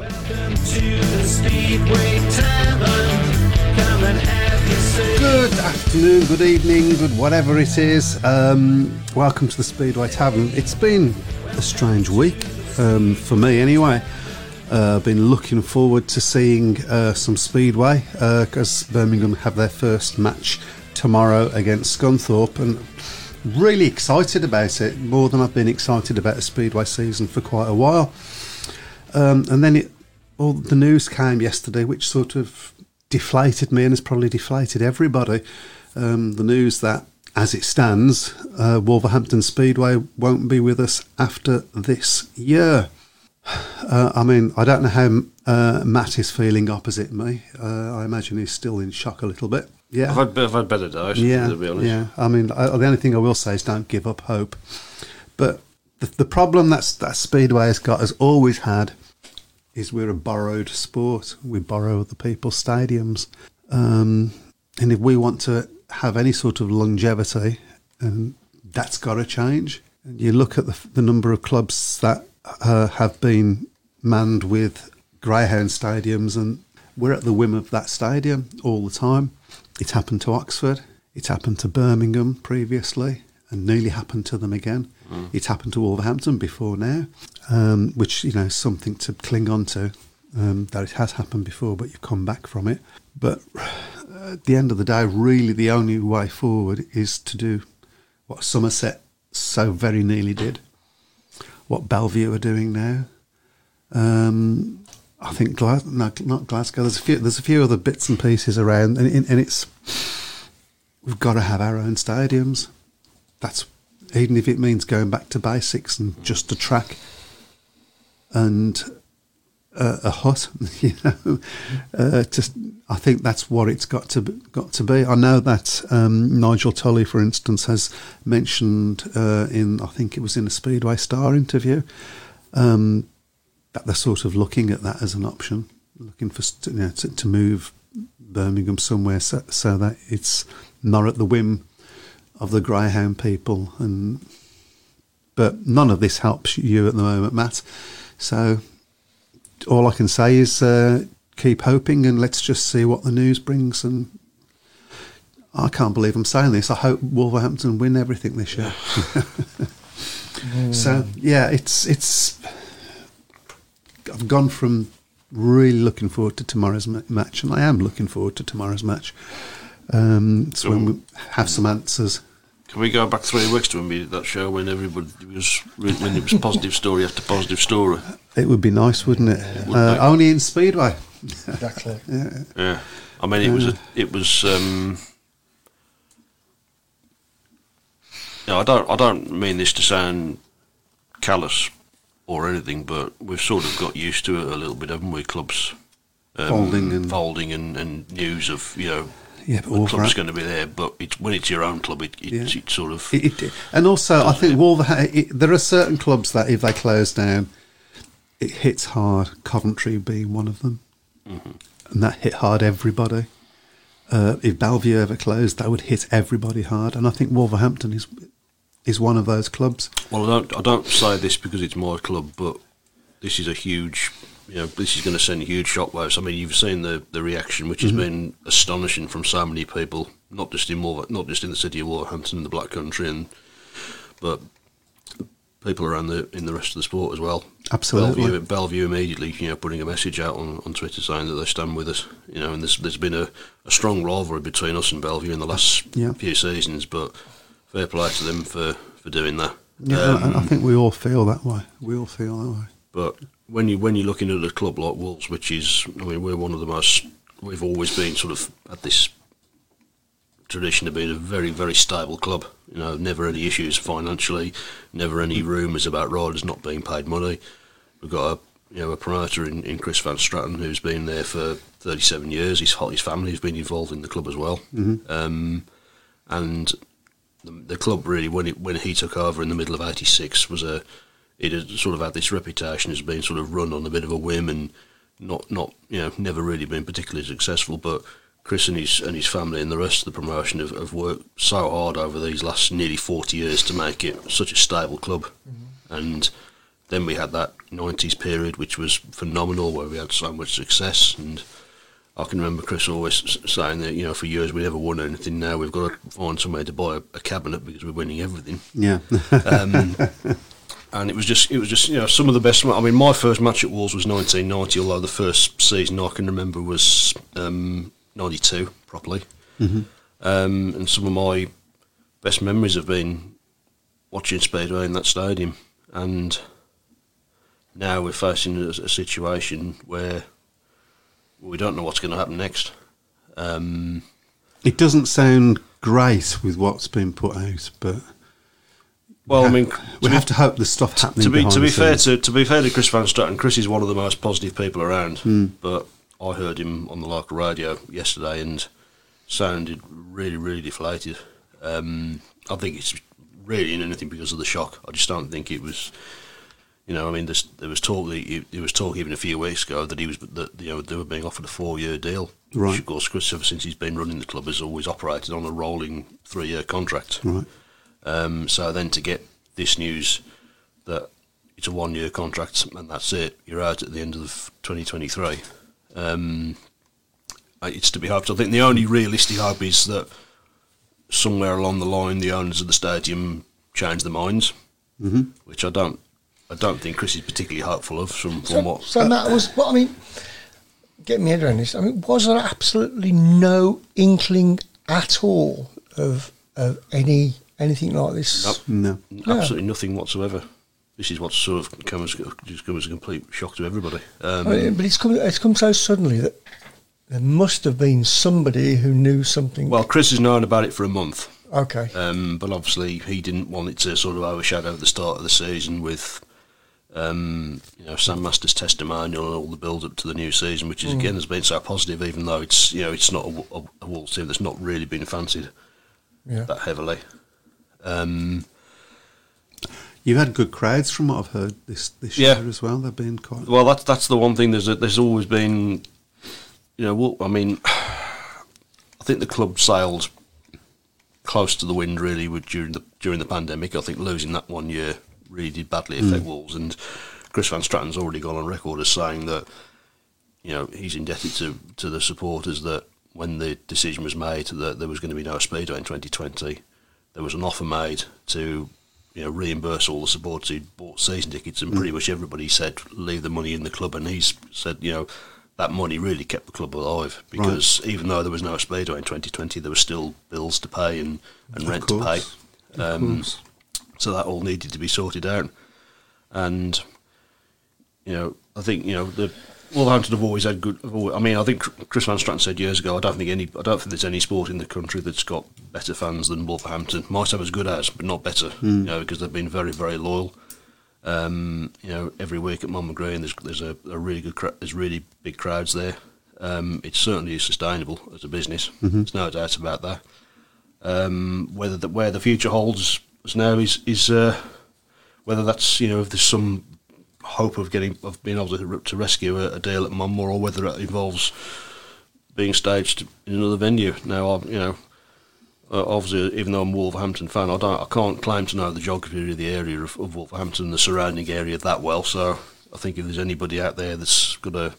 Good afternoon, good evening, good whatever it is. Um, welcome to the Speedway Tavern. It's been a strange week um, for me, anyway. Uh, I've been looking forward to seeing uh, some Speedway because Birmingham have their first match tomorrow against Scunthorpe, and really excited about it more than I've been excited about a Speedway season for quite a while. Um, and then it, all the news came yesterday, which sort of deflated me and has probably deflated everybody. Um, the news that, as it stands, uh, Wolverhampton Speedway won't be with us after this year. Uh, I mean, I don't know how uh, Matt is feeling opposite me. Uh, I imagine he's still in shock a little bit. Yeah, I've had, I've had better days, yeah, to be honest. yeah. I mean, I, the only thing I will say is don't give up hope. But the, the problem that's, that Speedway has got, has always had, is we're a borrowed sport. We borrow other people's stadiums. Um, and if we want to have any sort of longevity, um, that's got to change. And you look at the, the number of clubs that uh, have been manned with greyhound stadiums, and we're at the whim of that stadium all the time. It happened to Oxford. It happened to Birmingham previously, and nearly happened to them again. It happened to Wolverhampton before now, um, which you know is something to cling on to. Um, that it has happened before, but you've come back from it. But at the end of the day, really, the only way forward is to do what Somerset so very nearly did, what Bellevue are doing now. Um, I think Glas- no, not Glasgow. There's a few. There's a few other bits and pieces around, and, and and it's we've got to have our own stadiums. That's even if it means going back to basics and just a track and a, hut. You know, uh, I think that's what it's got to be, got to be. I know that um, Nigel Tully, for instance, has mentioned uh, in I think it was in a Speedway Star interview. Um, that they're sort of looking at that as an option, looking for you know, to, to move Birmingham somewhere so, so that it's not at the whim of the greyhound people. And but none of this helps you at the moment, Matt. So all I can say is uh, keep hoping and let's just see what the news brings. And I can't believe I'm saying this. I hope Wolverhampton win everything this year. So yeah, it's it's. I've gone from really looking forward to tomorrow's ma- match, and I am looking forward to tomorrow's match. Um, it's when we have some answers. Can we go back three weeks to when we did that show when everybody was when it was positive story after positive story? It would be nice, wouldn't it? Would Uh, only in Speedway. Exactly. Yeah, I mean it was a, it was. Um, you know, I don't I don't mean this to sound callous or anything, but we've sort of got used to it a little bit, haven't we? Clubs um, Folding and- folding and, and news of you know Yeah, but the club's going to be there, but it's, when it's your own club, it, it, Yeah. it sort of It, and also, I think Wolverhampton. There are certain clubs that if they close down, it hits hard. Coventry being one of them, and that hit hard everybody. Uh, if Bellevue ever closed, that would hit everybody hard. And I think Wolverhampton is is one of those clubs. Well, I don't. I don't say this because it's my club, but this is a huge. You know, this is going to send huge shockwaves. I mean, you've seen the, the reaction, which has been astonishing from so many people, not just in Wolver, not just in the city of Wolverhampton and the Black Country, and but people around the in the rest of the sport as well. Absolutely. Bellevue, Bellevue immediately, you know, putting a message out on, on Twitter saying that they stand with us. You know, and there's there's been a, a strong rivalry between us and Bellevue in the last Yeah. few seasons, but fair play to them for, for doing that. Yeah, Um, and I think we all feel that way. We all feel that way. but when you when you're looking at a club like Wolves, which is, I mean, we're one of the most, we've always been sort of at this tradition of being a very very stable club. You know, never any issues financially, never any rumours about riders not being paid money. We've got a you know a promoter in, in Chris Van Straaten who's been there for 37 years. His his family has been involved in the club as well, um, and the, the club really when it when he took over in the middle of '86 was a it had sort of had this reputation as being sort of run on a bit of a whim and not not you know never really been particularly successful. But Chris and his and his family and the rest of the promotion have, have worked so hard over these last nearly 40 years to make it such a stable club, and then we had that '90s period, which was phenomenal, where we had so much success. And I can remember Chris always saying that you know for years we never won anything. Now we've got to find somewhere to buy a, a cabinet because we're winning everything. Yeah. Um, and it was just it was just you know some of the best. I mean, my first match at Wolves was 1990, although the first season I can remember was um, 92 properly. Um, and some of my best memories have been watching Speedway in that stadium. And now we're facing a, a situation where we don't know what's going to happen next. Um, it doesn't sound great with what's been put out, but well, I mean, we have to hope there's stuff happening. to be to be fair to to be fair to Chris Van Straaten, Chris is one of the most positive people around. Hmm. But I heard him on the local radio yesterday and sounded really really deflated. Um, I think it's really in anything because of the shock. I just don't think it was. You know, I mean, there was talk. That, there was talk even a few weeks ago that he was that you know they were being offered a four-year deal. Right. Which, of course, Chris, ever since he's been running the club, has always operated on a rolling three-year contract. right. Um, so then to get this news that it's a one year contract and that's it, you're out at the end of 2023. Um, it's to be hoped. I think the only realistic hope is that somewhere along the line the owners of the stadium change their minds, mm-hmm. which I don't. I don't think Chris is particularly hopeful of from, from So, what. so Matt was. Well, I mean, get me head around this. I mean, was there absolutely no inkling at all of of any anything like this? Nope. No. Absolutely nothing whatsoever. This is what's sort of come as just come as a complete shock to everybody. Um, I mean, but it's come it's come so suddenly that there must have been somebody who knew something. well, Chris has known about it for a month. okay, Um, but obviously, he didn't want it to sort of overshadow the start of the season with, um, you know, Sam Masters' testimonial and all the build up to the new season, which is again has been so positive, even though it's you know it's not a, a, a Wolves team that's not really been fancied yeah. that heavily. Um, You've had good crowds from what I've heard this this Yeah. year as well. They've been quite. well, that's that's the one thing. There's a, there's always been, you know, Wol- I mean, I think the club sailed close to the wind really with, during the during the pandemic. I think losing that one year really did badly affect Wolves. And Chris Van Straaten's already gone on record as saying that you know he's indebted to to the supporters that when the decision was made that there was going to be no speedo in 2020, there was an offer made to you know reimburse all the supporters who'd bought season tickets, and pretty much everybody said leave the money in the club, and he's said you know. That money really kept the club alive because even though there was no speedo in 2020, there were still bills to pay and, and rent to pay. Um, so that all needed to be sorted out. And you know, I think you know the Wolverhampton have always had good. always- I mean, I think Chris Van Straaten said years ago. I don't think any. I don't think there's any sport in the country that's got better fans than Wolverhampton. Might have as good as, but not better. You know, because they've been very, very loyal. Um, you know, every week at Monmore Green, there's there's a, a really good, cra- there's really big crowds there. Um, it certainly is sustainable as a business. There's no doubt about that. Um, whether the, where the future holds us now is is uh, whether that's you know if there's some hope of getting of being able to, to rescue a, a deal at Monmore or whether it involves being staged in another venue. Now, I, you know, uh, obviously, even though I'm a Wolverhampton fan, I don't, I can't claim to know the geography of the area of, of Wolverhampton, the surrounding area that well. So, I think if there's anybody out there that's got a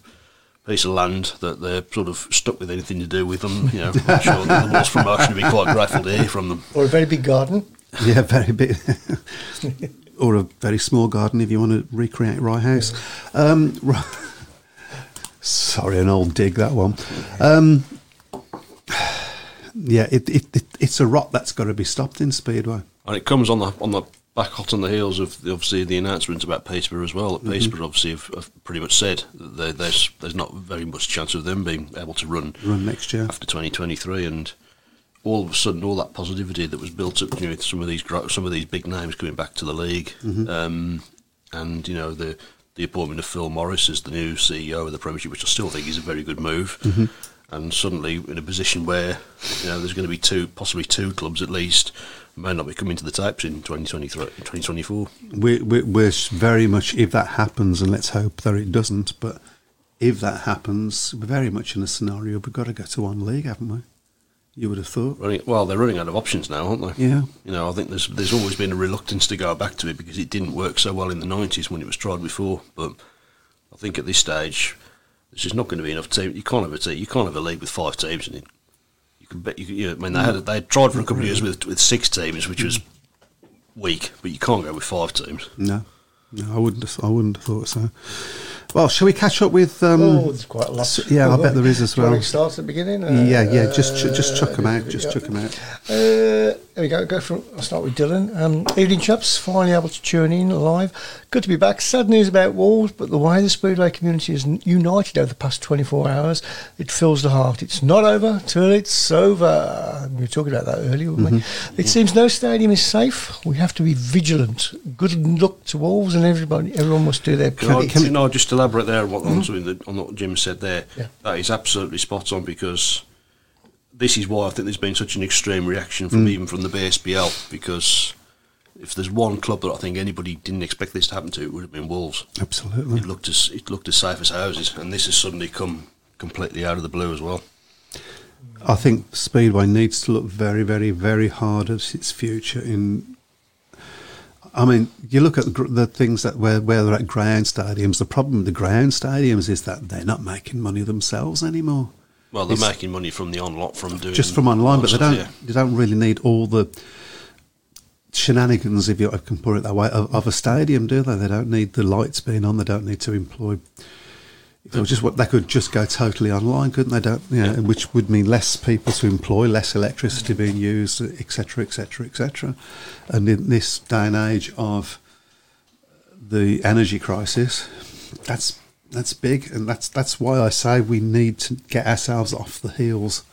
piece of land that they're sort of stuck with anything to do with them, you know, I'm sure that the Wolves promotion would be quite grateful to hear from them. or a very big garden. Yeah, very big. or a very small garden if you want to recreate Rye House. Um, sorry, an old dig that one. Um, yeah, it, it, it it's a rot that's got to be stopped in Speedway. And it comes on the on the back hot on the heels of the, obviously the announcements about Peterborough as well. That Peterborough obviously have, have pretty much said that there- there's there's not very much chance of them being able to run Run next year. after 2023, and all of a sudden all that positivity that was built up you know, with some of these some of these big names coming back to the league, um, and you know the the appointment of Phil Morris as the new CEO of the Premiership, which I still think is a very good move. And suddenly, in a position where you know there's going to be two, possibly two clubs at least, may not be coming to the tapes in 2023, 2024. We, we, we're very much, if that happens, and let's hope that it doesn't, but if that happens, we're very much in a scenario we've got to go to one league, haven't we? You would have thought. Running, well, they're running out of options now, aren't they? Yeah. You know, I think there's there's always been a reluctance to go back to it because it didn't work so well in the nineties when it was tried before. But I think at this stage, there's just not going to be enough team. You can't have a team. You can't have a league with five teams in it. You can bet. You, you know, I mean, they had they had tried for a couple of years with with six teams, which was weak. But you can't go with five teams. No, no, I wouldn't. Have, I wouldn't have thought so. Well, shall we catch up with? Um, oh, there's quite a lot. yeah, I bet there is as Do you want well. start at the beginning? yeah, yeah. Just, ch- just chuck them out. Just yeah. chuck them out. There we go. Go from. I'll start with Dylan. Um, evening, chaps. Finally able to tune in live. Good to be back. Sad news about Wolves, but the way the Speedway community is united over the past 24 hours, it fills the heart. It's not over till it's over. We were talking about that earlier, weren't Mm-hmm. we? It seems no stadium is safe. We have to be vigilant. Good luck to Wolves and everybody. Everyone must do their Can I, bit. can I just elaborate there on what, on, something that, on what Jim said there? Yeah. That is absolutely spot on because this is why I think there's been such an extreme reaction from mm. even from the BSPL because if there's one club that I think anybody didn't expect this to happen to, it would have been Wolves. Absolutely. It looked as it looked as safe as houses, and this has suddenly come completely out of the blue as well. I think Speedway needs to look very, very, very hard at its future. In, I mean, you look at the, the things that where where they're at ground stadiums. The problem with the ground stadiums is that they're not making money themselves anymore. Well, they're making money from the online from doing just from online, but they stuff, don't. yeah. They don't really need all the shenanigans, if you I can put it that way, of, of a stadium, do they? They don't need the lights being on. They don't need to employ. If was just what they could just go totally online, couldn't they? Don't you know, which would mean less people to employ, less electricity being used, etc., etc., etc. And in this day and age of the energy crisis, that's that's big, and that's that's why I say we need to get ourselves off the heels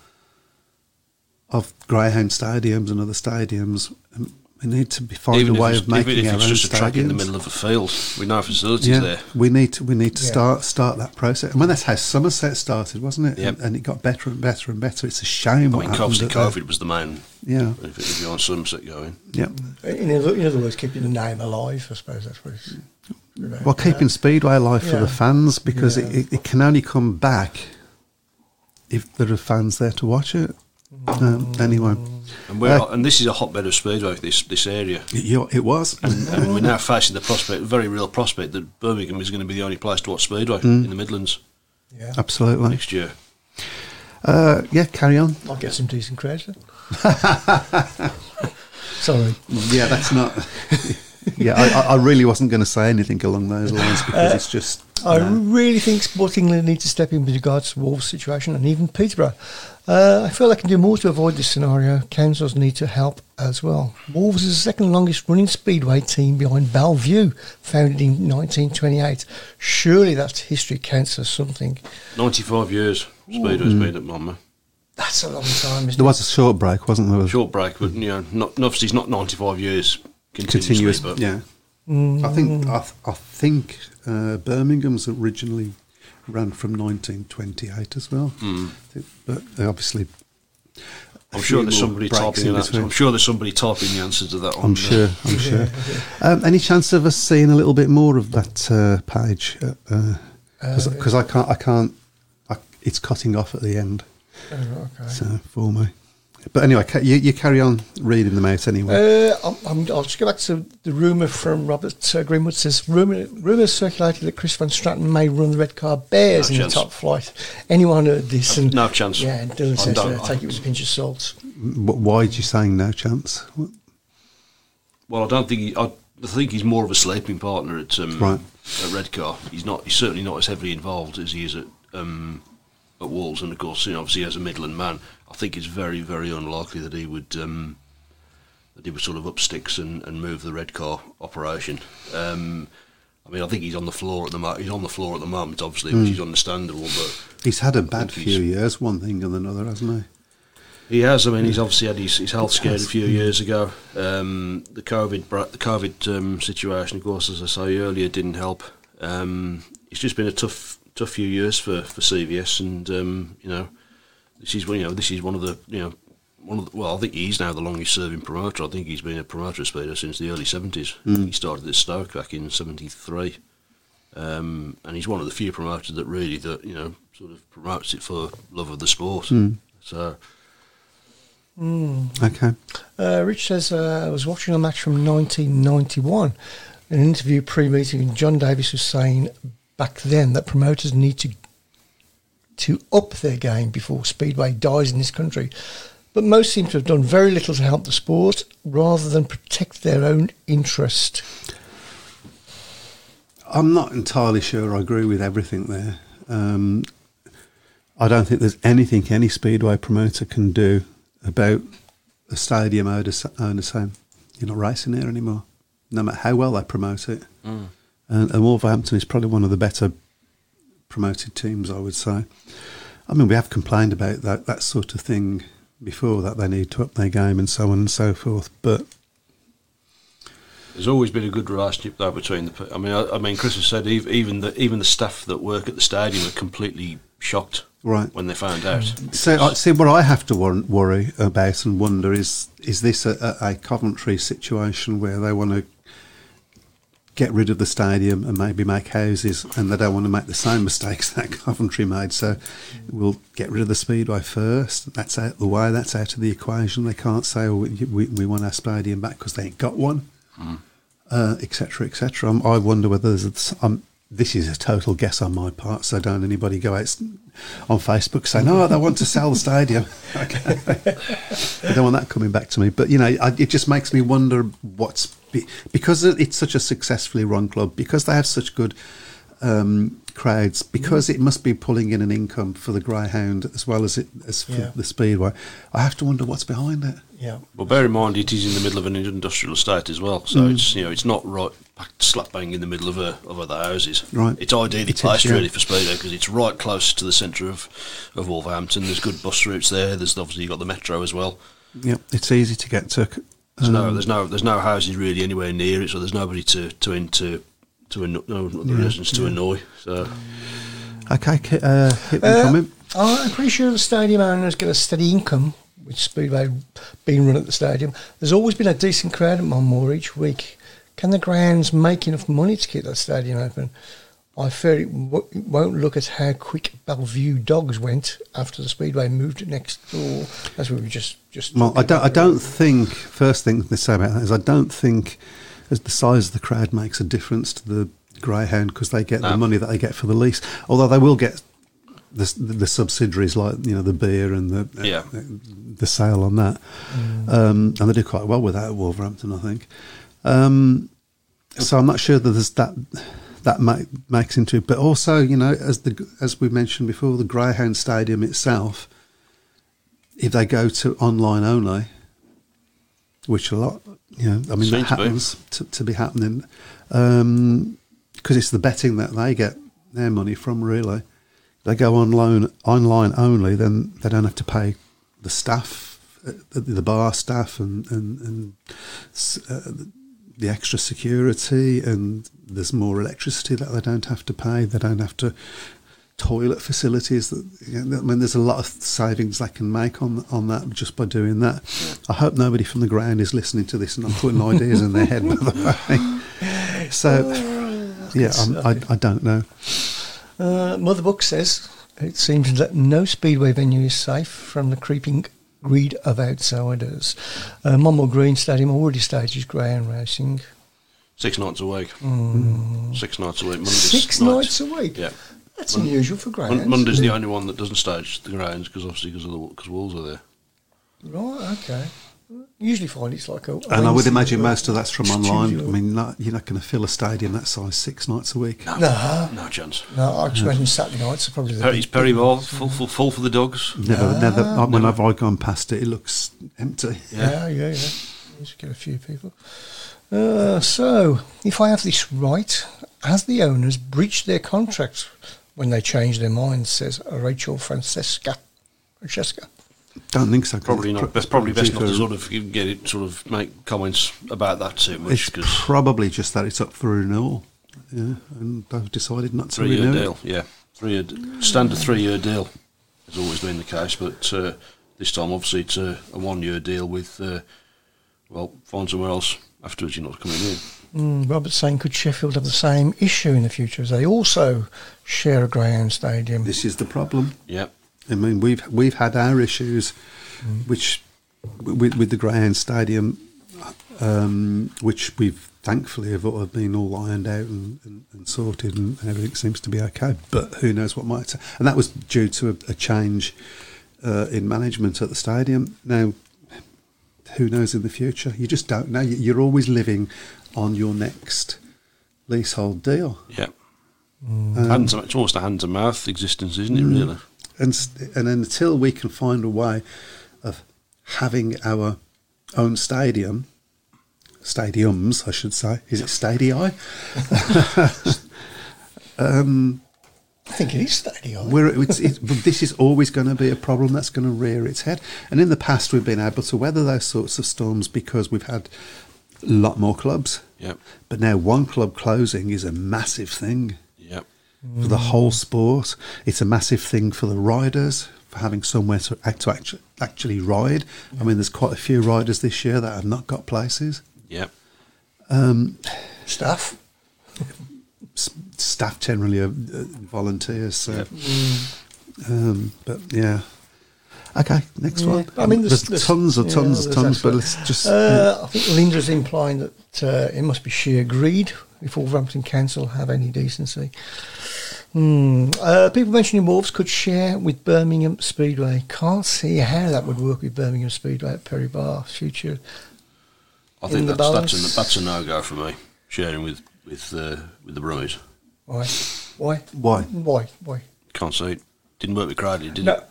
of Greyhound stadiums and other stadiums. And we need to be find Even a way of making even if our it's own just a track in the middle of a field with no facilities Yeah, there. we need to we need to Yeah. start start that process. I mean, that's how Somerset started, wasn't it? Yep. And, and it got better and better and better. It's a shame. I mean, happened obviously, at the- COVID was the main. Yeah, If, if you're on Somerset going, yeah. In other, in other words, keeping the name alive. I suppose that's what it's. About. Well, keeping Speedway alive for the fans because Yeah. it, it, it can only come back if there are fans there to watch it. Um, anyway, and we're Uh, and this is a hotbed of speedway. This this area, it, it was. and, and we're now facing the prospect, very real prospect, that Birmingham is going to be the only place to watch speedway Mm. in the Midlands Yeah. Absolutely. next year. Uh, yeah, carry on. I'll get some decent credit. Sorry. Yeah, that's not. yeah, I, I- I really wasn't going to say anything along those lines because it's just. I no. really think Sport England need to step in with regards to Wolves' situation and even Peterborough. Uh, I feel they can do more to avoid this scenario. Councils need to help as well. Wolves is the second longest running speedway team behind Bellevue, founded in 1928. Surely that history counts as something. Ninety-five years Speedway's been at Monmore. That's a long time, isn't There it? was a short break, wasn't there? Short break, but you know, not obviously it's not ninety-five years continuously, continuous. but Yeah, I think I, th- I think uh, Birmingham's originally ran from 1928 as well, but obviously, a I'm sure there's somebody typing. in I'm sure there's somebody typing the answer to that. on I'm the- sure. I'm sure. Um, any chance of us seeing a little bit more of that uh, page? Because I can't. I can't. I, it's cutting off at the end. Oh, okay. So for me. But anyway, you, you carry on reading them out anyway. Uh, I'm, I'm, I'll just go back to the rumour from Robert uh, Greenwood. Says rumour rumours circulated that Chris Van Straaten may run the Redcar Bears No in chance. the top flight. Anyone heard this? And No chance. Yeah, and Dylan I says don't- uh, take it with a pinch of salt. Wh- Why are you saying no chance? What- Well, I don't think he, I, I think he's more of a sleeping partner at um, Right. at Redcar. He's not. He's certainly not as heavily involved as he is at um, at Wolves, and of course, you know, obviously as a Midland man, I think it's very, very unlikely that he would um, that he would sort of up sticks and, and move the Redcar operation. Um, I mean, I think he's on the floor at the mo- he's on the floor at the moment, obviously, which is understandable, but. He's had a bad few years, one thing and another, hasn't He He has. I mean, he's obviously had his, his health scared a few years ago. Um, the COVID the COVID um, situation, of course, as I say earlier, didn't help. Um, it's just been a tough tough few years for, for CVS, and um, you know, this is one- you know this is one of the you know one of the, well, I think he's now the longest serving promoter. I think he's been a promoter of Speedo since the early seventies. He started at Stoke back in seventy three. Um, and he's one of the few promoters that really that you know sort of promotes it for love of the sport. So Okay. Uh, Rich says, uh, I was watching a match from 1991. In an interview pre-meeting, John Davis was saying back then that promoters need to to up their game before Speedway dies in this country. But most seem to have done very little to help the sport rather than protect their own interest. I'm not entirely sure I agree with everything there. Um, I don't think there's anything any speedway promoter can do about a stadium owner, owner saying, "You're not racing here anymore," no matter how well they promote it. And, and Wolverhampton is probably one of the better promoted teams, I would say. I mean, we have complained about that that sort of thing before that they need to up their game and so on and so forth, but There's always been a good relationship though between the. I mean, I, I mean, Chris has said even the even the staff that work at the stadium are completely shocked Right. when they found out. So, I see what I have to wor- worry about and wonder is is this a, a Coventry situation where they want to get rid of the stadium and maybe make houses, and they don't want to make the same mistakes that Coventry made. So, we'll get rid of the speedway first. That's out the way. That's out of the equation. They can't say, "Oh, we, we, we want our stadium back" because they ain't got one etc., etc. Um, I wonder whether there's. A, um, this is a total guess on my part, so don't anybody go out on Facebook saying, "No, they want to sell the stadium." Okay, I don't want that coming back to me. But you know, I, it just makes me wonder what's because it's such a successfully run club, because they have such good um, crowds, because it must be pulling in an income for the Greyhound as well as it as for Yeah. the Speedway. I have to wonder what's behind it. Yeah. Well, bear in mind it is in the middle of an industrial estate as well, so it's you know it's not right back slap bang in the middle of a, of other houses. Right. It's ideally It is, placed yeah. really for speedo because it's right close to the centre of of Wolverhampton. There's good bus routes there. There's obviously you got the metro as well. Yep, it's easy to get to. There's no Um, there's no there's no houses really anywhere near it, so there's nobody to to into to anno- no other Yeah, residents to annoy. So Okay, uh, hit me Uh, comment. I'm pretty sure the stadium owner owners get a steady income with Speedway being run at the stadium. There's always been a decent crowd at Monmore each week. Can the grounds make enough money to keep that stadium open? I fear it, w- it won't look at how quick Bellevue Dogs went after the Speedway moved next door. That's what we just just. Well, I don't. I don't think. First thing to say about that is I don't think as the size of the crowd makes a difference to the greyhound because they get the money that they get for the lease. Although they will get the, the subsidiaries like you know the beer and the Yeah. the sale on that, um, and they do quite well with that at Wolverhampton, I think. Um, so I'm not sure that there's that that ma- makes into it, but also you know as the as we mentioned before, the Greyhound Stadium itself, if they go to online only, which a lot, you know, I mean that Seems be. happens to, to be happening, because it's the betting that they get their money from. Really, they go online online only, then they don't have to pay the staff, uh, the, the bar staff, and and, and uh, the extra security, and there's more electricity that they don't have to pay. They don't have to toilet facilities. That you know, I mean, there's a lot of savings they can make on on that just by doing that. I hope nobody from the ground is listening to this and I'm putting ideas in their head. By the way, so yeah, I'm, I I don't know. Uh, Mother Book says it seems that no speedway venue is safe from the creeping greed of outsiders. Uh, Monmore Green Stadium already stages greyhound racing. six nights a week, six nights a week. Mondays Mm. Six nights a week. Yeah. That's Mon- unusual for greyhounds. Mon- Monday's the only one that doesn't stage the grounds because obviously because of the because Wolves are there. Right, okay. Usually find it's like a. And I would imagine most of that's from online. or- I mean, not, you're not going to fill a stadium that size six nights a week. No, No chance. no, I just imagine Saturday nights are probably the. Perry's Perry Barr full, full full for the dogs. Never, never. Whenever I've gone past it, it looks empty. Yeah, yeah, yeah. Just get a few people. Uh, so, if I have this right, has the owners breached their contract when they changed their minds? Says Rachel Francesca. Francesca. Don't think so. Probably not. pro- Best, probably best not to sort of get it sort of make comments about that too much It's because probably just that it's up for renewal. Yeah, and they've decided not to three year renew it. deal. Yeah, three year standard three year deal has always been the case, but uh, this time obviously it's a, a one year deal with uh, well find somewhere else afterwards. You're not coming in. Mm, Robert's saying, could Sheffield have the same issue in the future as they also share a greyhound stadium? This is the problem. Yeah, I mean, we've we've had our issues, Mm. which with, with the Greyhound Stadium, um, which we've thankfully have, have been all ironed out and, and, and sorted, and everything seems to be okay. But who knows what might? And that was due to a, a change uh, in management at the stadium. Now, who knows in the future? You just don't know. You- You're always living on your next leasehold deal. Yeah. Um, hand to, it's almost a hand to mouth existence, isn't it? Mm. Really. And and until we can find a way of having our own stadium, stadiums, I should say, is it stadii? um, I think it is Stadium. we're, it's, it's, this is always going to be a problem that's going to rear its head. And in the past, we've been able to weather those sorts of storms because we've had a lot more clubs. Yeah. But now one club closing is a massive thing Yeah. for the whole sport. It's a massive thing for the riders for having somewhere to, act- to actually, actually ride. I mean, there's quite a few riders this year that have not got places. Yeah. Staff. S- staff generally are uh, volunteers. So, Yeah. um, but yeah. Okay, next Yeah. one. I mean, there's, there's- tons and tons and there's tons, but actually- let's just. Uh, I think Linda's implying that uh, it must be sheer greed if Wolverhampton Council have any decency. Hmm. Uh, people mentioning Wolves could share with Birmingham Speedway. Can't see how that would work with Birmingham Speedway at Perry Barr. Future. I In think the that's that's balance. a, that's a no go for me. Sharing with with uh, with the Brummies. Why? Why? Why? Why? Why? Can't see it. Didn't work with Cradley, did No. it?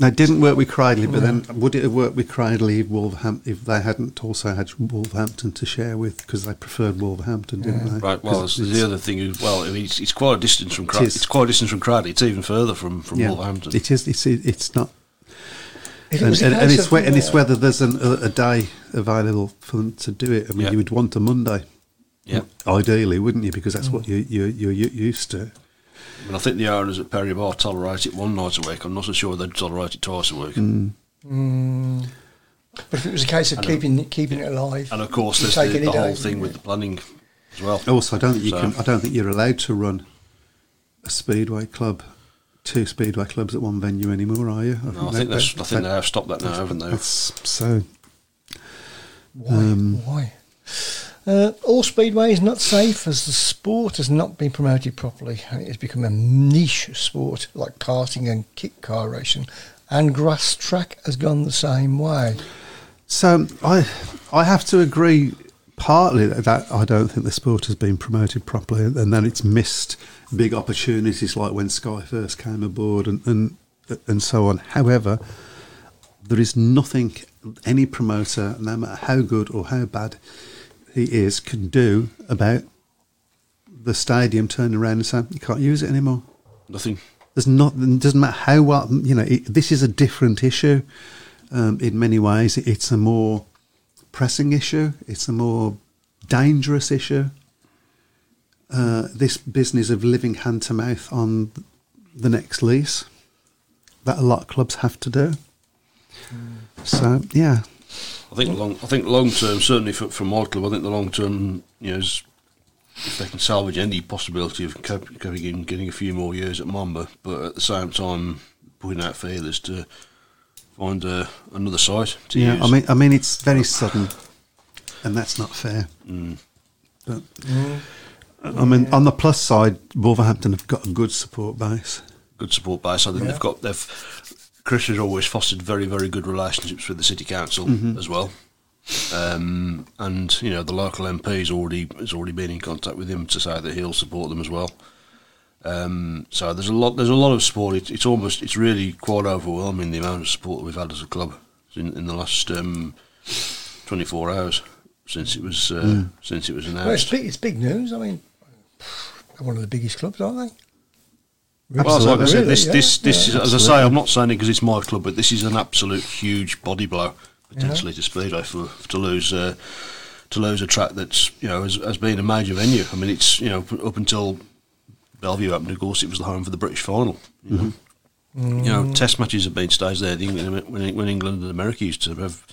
No, it didn't work with Cradley, but then would it have worked with Cradley if, Wolverhampton, if they hadn't also had Wolverhampton to share with because they preferred Wolverhampton, didn't Yeah. they? Right. Well, there's it's- the other thing is well, I mean, it's, it's quite a distance from It Cradley. It's quite a distance from Cradley. It's even further from from yeah, Wolverhampton. It is. It's, it's not. It And, and, and it's of, whe- and it's whether there's an, a, a day available for them to do it. I mean, Yeah. you would want a Monday, yeah. ideally, wouldn't you? Because that's Mm. what you, you you're u- used to. I mean, I think the owners at Perry Barr tolerate it one night a week. I'm not so sure they'd tolerate it twice a week. Mm. Mm. But if it was a case of And, keeping keeping it alive, And of course, you there's the, the whole day, thing with yeah. the planning as well. Also, I don't think you So- can. I don't think you're allowed to run a speedway club, two speedway clubs at one venue anymore, are you? No, I think that's. that- I think that- they have stopped that now, haven't they? That's so. Why? Um, Why? Uh, all speedway is not safe as the sport has not been promoted properly. It has become a niche sport like karting and kick car racing, and grass track has gone the same way. So I, I have to agree partly that, that I don't think the sport has been promoted properly, and then it's missed big opportunities like when Sky first came aboard and and and so on. However, there is nothing any promoter, no matter how good or how bad he is, can do about the stadium turning around and saying you can't use it anymore. Nothing. There's not. It doesn't matter how well you know. It, this is a different issue. Um, in many ways, it's a more pressing issue. It's a more dangerous issue. Uh, this business of living hand to mouth on the next lease that a lot of clubs have to do. So yeah, I think long. I think long term, certainly for, for my club, I think the long term, you know, is if they can salvage any possibility of co- in, getting a few more years at Monmore, but at the same time putting out feelers to find uh, another site to yeah. use. I mean, I mean, it's very sudden, and that's not fair. Mm. But I mean, on the plus side, Wolverhampton have got a good support base. good support base. I think Yeah. they've got they've. Chris has always fostered very very good relationships with the city council Mm-hmm. as well. Um, and you know the local MP's already has already been in contact with him to say that he'll support them as well. Um, so there's a lot there's a lot of support. It's, it's almost it's really quite overwhelming the amount of support that we've had as a club in, in the last um, 24 hours since it was uh, Mm. since it was Well, it's announced. big, it's big news. I mean, they're one of the biggest clubs, aren't they? Well, like I said, Really, this, yeah, this, this yeah. is, as I say, I'm not saying it because it's my club, but this is an absolute huge body blow potentially Yeah. to Speedway for to lose uh, to lose a track that's you know has, has been a major venue. I mean, it's you know up until Bellevue happened, of course, it was the home for the British final. You know, Mm. you know Test matches have been staged there. The England, when, when England and America used to have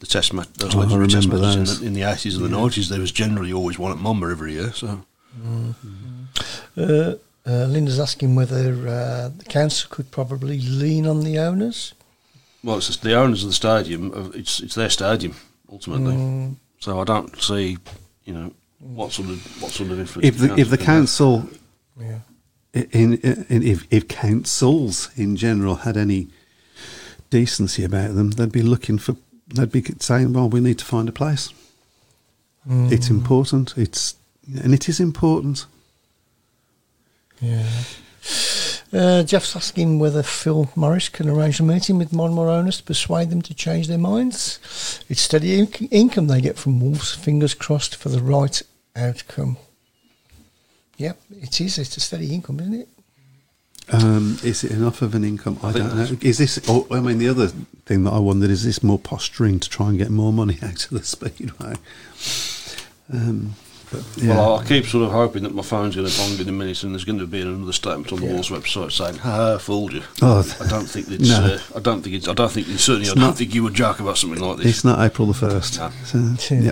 the Test match, those Oh, I legendary Test matches those. in the, 80s and the 90s. There was generally always one at Monmore every year. So Uh, uh, Linda's asking whether uh, the council could probably lean on the owners. well, it's just the owners of the stadium. It's it's their stadium ultimately. Mm. So I don't see, you know, what sort of what sort of influence. If the if the council council Yeah. in, in if, if councils in general had any decency about them, they'd be looking for they'd be saying, "Well, we need to find a place. It's important. It's and it is important." Yeah. Uh, Jeff's asking whether Phil Morris can arrange a meeting with Monmore owners to persuade them to change their minds. It's steady inc- income they get from Wolves. Fingers crossed for the right outcome. Yep, it is. It's a steady income, isn't it? Um, is it enough of an income? I, think don't know. Is this? Oh, I mean, the other thing that I wondered is this more posturing to try and get more money out of the speedway? Um, yeah, Well, I keep sort of hoping that my phone's going to bong in a minute, and there's going to be another statement on the Yeah. Wolves website saying, "Ha, fooled you." Oh, I don't think it's. no. Uh, I don't think it's. I don't think it's certainly. It's I don't not- think you would joke about something like this. it's not April the first. No. So, yeah.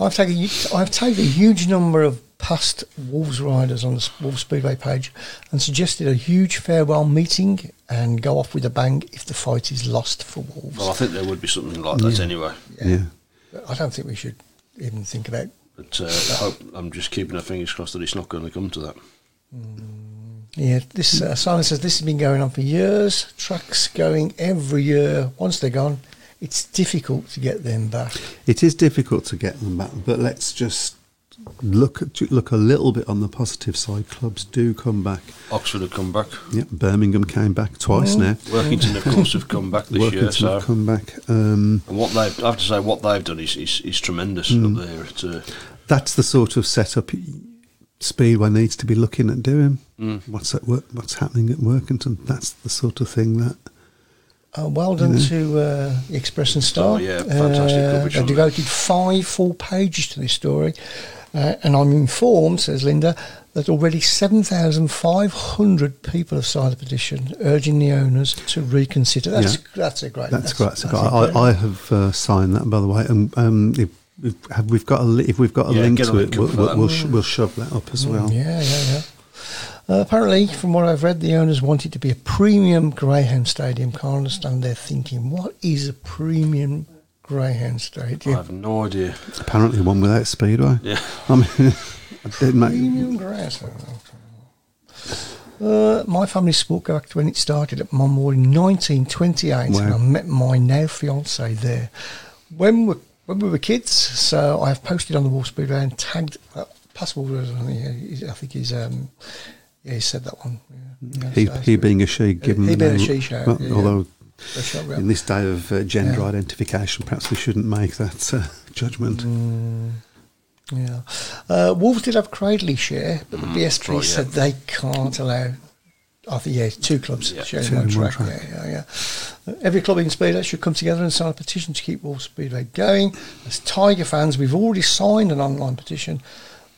I've taken a I've taken a huge number of past Wolves riders on the Wolves Speedway page and suggested a huge farewell meeting and go off with a bang if the fight is lost for Wolves. Well, I think there would be something like that anyway. yeah. But I don't think we should even think about. But uh, I hope I'm just keeping our fingers crossed that it's not going to come to that. Yeah, this uh, Simon says this has been going on for years. Trucks going every year. Once they're gone, it's difficult to get them back. It is difficult to get them back, but let's just look at, look a little bit on the positive side. Clubs do come back. Oxford have come back. Yeah, Birmingham came back twice now. Workington, of course, have come back this year. Workington So, have come back. Um, and what they've, I have to say, what they've done is is, is tremendous Mm. up there. At, uh, that's the sort of setup Speedway needs to be looking at doing. Mm. What's at work? What's happening at Workington? That's the sort of thing that Uh, well done to uh, Express and Star. Oh, yeah, fantastic Uh, coverage They devoted five full pages to this story. Uh, and I'm informed, says Linda, that already 7,500 people have signed a petition urging the owners to reconsider. That's, Yeah. that's a great That's, great. So that's I, incredible. I, I have uh, signed that, by the way. And um, if, if have we've got a li- if we've got a Yeah, link to it, we'll, we'll, we'll, sh- we'll shove that up as well. Mm, Yeah, yeah, yeah. Uh, apparently, from what I've read, the owners want it to be a premium Greyhound Stadium. Can't understand their thinking. What is a premium Greyhound State. I have no idea. Apparently, one without Speedway. Yeah. I mean, I didn't make. Premium Greyhound. Uh, my family sport go back to when it started at Monmore in 1928, Wow. and I met my now fiance there when we when we were kids. So I have posted on the wall Speedway and tagged uh, past I think, he's- I think he's um, yeah, he said that one. Yeah. Yeah, He, so he being a she, given he the being a name- she show, well, yeah. although So shut up. in this day of uh, gender Yeah. identification, perhaps we shouldn't make that uh, judgment. Mm, yeah. Uh, Wolves did have Cradley share, but the BSP right, yeah. said they can't allow. I think yeah, two clubs Yeah. sharing Two one one track. track. Yeah, yeah, yeah. Uh, Every club in Speedway should come together and sign a petition to keep Wolves Speedway going. As Tiger fans, we've already signed an online petition.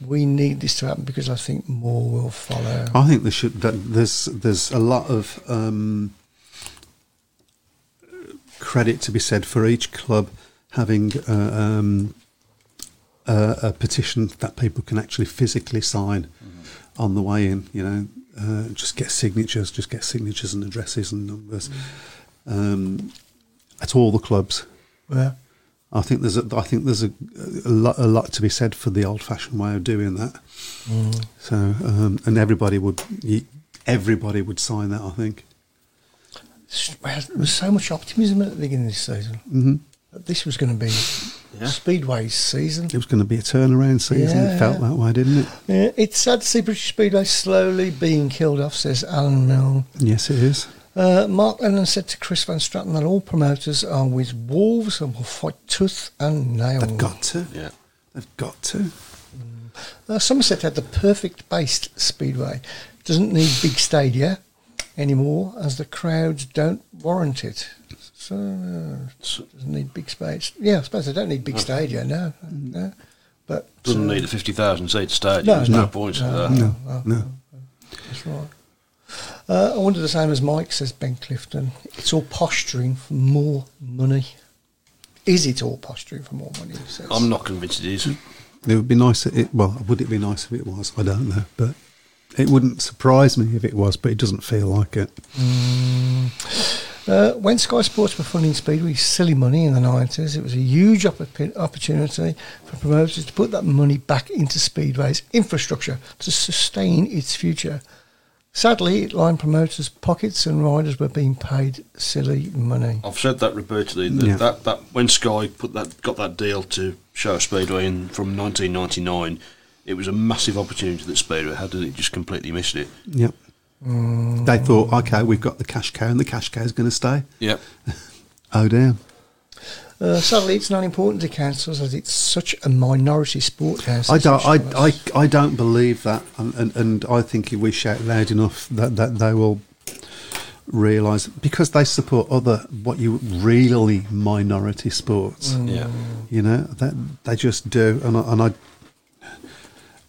We need this to happen because I think more will follow. I think there should. That there's there's a lot of um, credit to be said for each club having uh, um, a, a petition that people can actually physically sign on the way in. You know, uh, just get signatures, just get signatures and addresses and numbers um, at all the clubs. Yeah. I think there's a, I think there's a, a lot a lot to be said for the old-fashioned way of doing that. Mm. So um, and everybody would everybody would sign that. I think. Well, There was so much optimism at the beginning of this season. hmm That this was going to be Yeah. Speedway's season. It was going to be a turnaround season. Yeah. It felt that way, didn't it? Yeah, it's sad to see British Speedway slowly being killed off, says Alan Milne. Yes, it is. Uh, Mark Lemon said to Chris Van Straaten that all promoters are with Wolves and will fight tooth and nail. They've got to. Yeah. They've got to. Uh, Somerset had the perfect based speedway. Doesn't need big stadia anymore as the crowds don't warrant it. So, uh, doesn't need big space. Yeah, I suppose they don't need big stadia, no. no. But Doesn't uh, need a 50,000 seat stadium. No, There's no, no. point to no, that. No, no, no. That's right. Uh, I wonder the same as Mike says, Ben Clifton. It's all posturing for more money. Is it all posturing for more money? He says. I'm not convinced it is. It would be nice. If it well, would it be nice if it was? I don't know, but it wouldn't surprise me if it was. But it doesn't feel like it. Uh, when Sky Sports were funding Speedway silly money in the 90s, it was a huge oppo- opportunity for promoters to put that money back into Speedway's infrastructure to sustain its future. Sadly, it lined promoters' pockets and riders were being paid silly money. I've said that repeatedly. That, Yeah. that that when Sky put that got that deal to show Speedway in from 1999, it was a massive opportunity that Speedway had, and it just completely missed it. Yep. They thought, okay, we've got the cash cow, and the cash cow is going to stay. Yep. Oh dear. Uh, sadly, it's not important to councils as it's such a minority sport. now, I don't. I, I, I don't believe that, and, and, and I think if we shout loud enough, that, that they will realise because they support other what you really minority sports. Yeah. You know that they just do, and I, and I,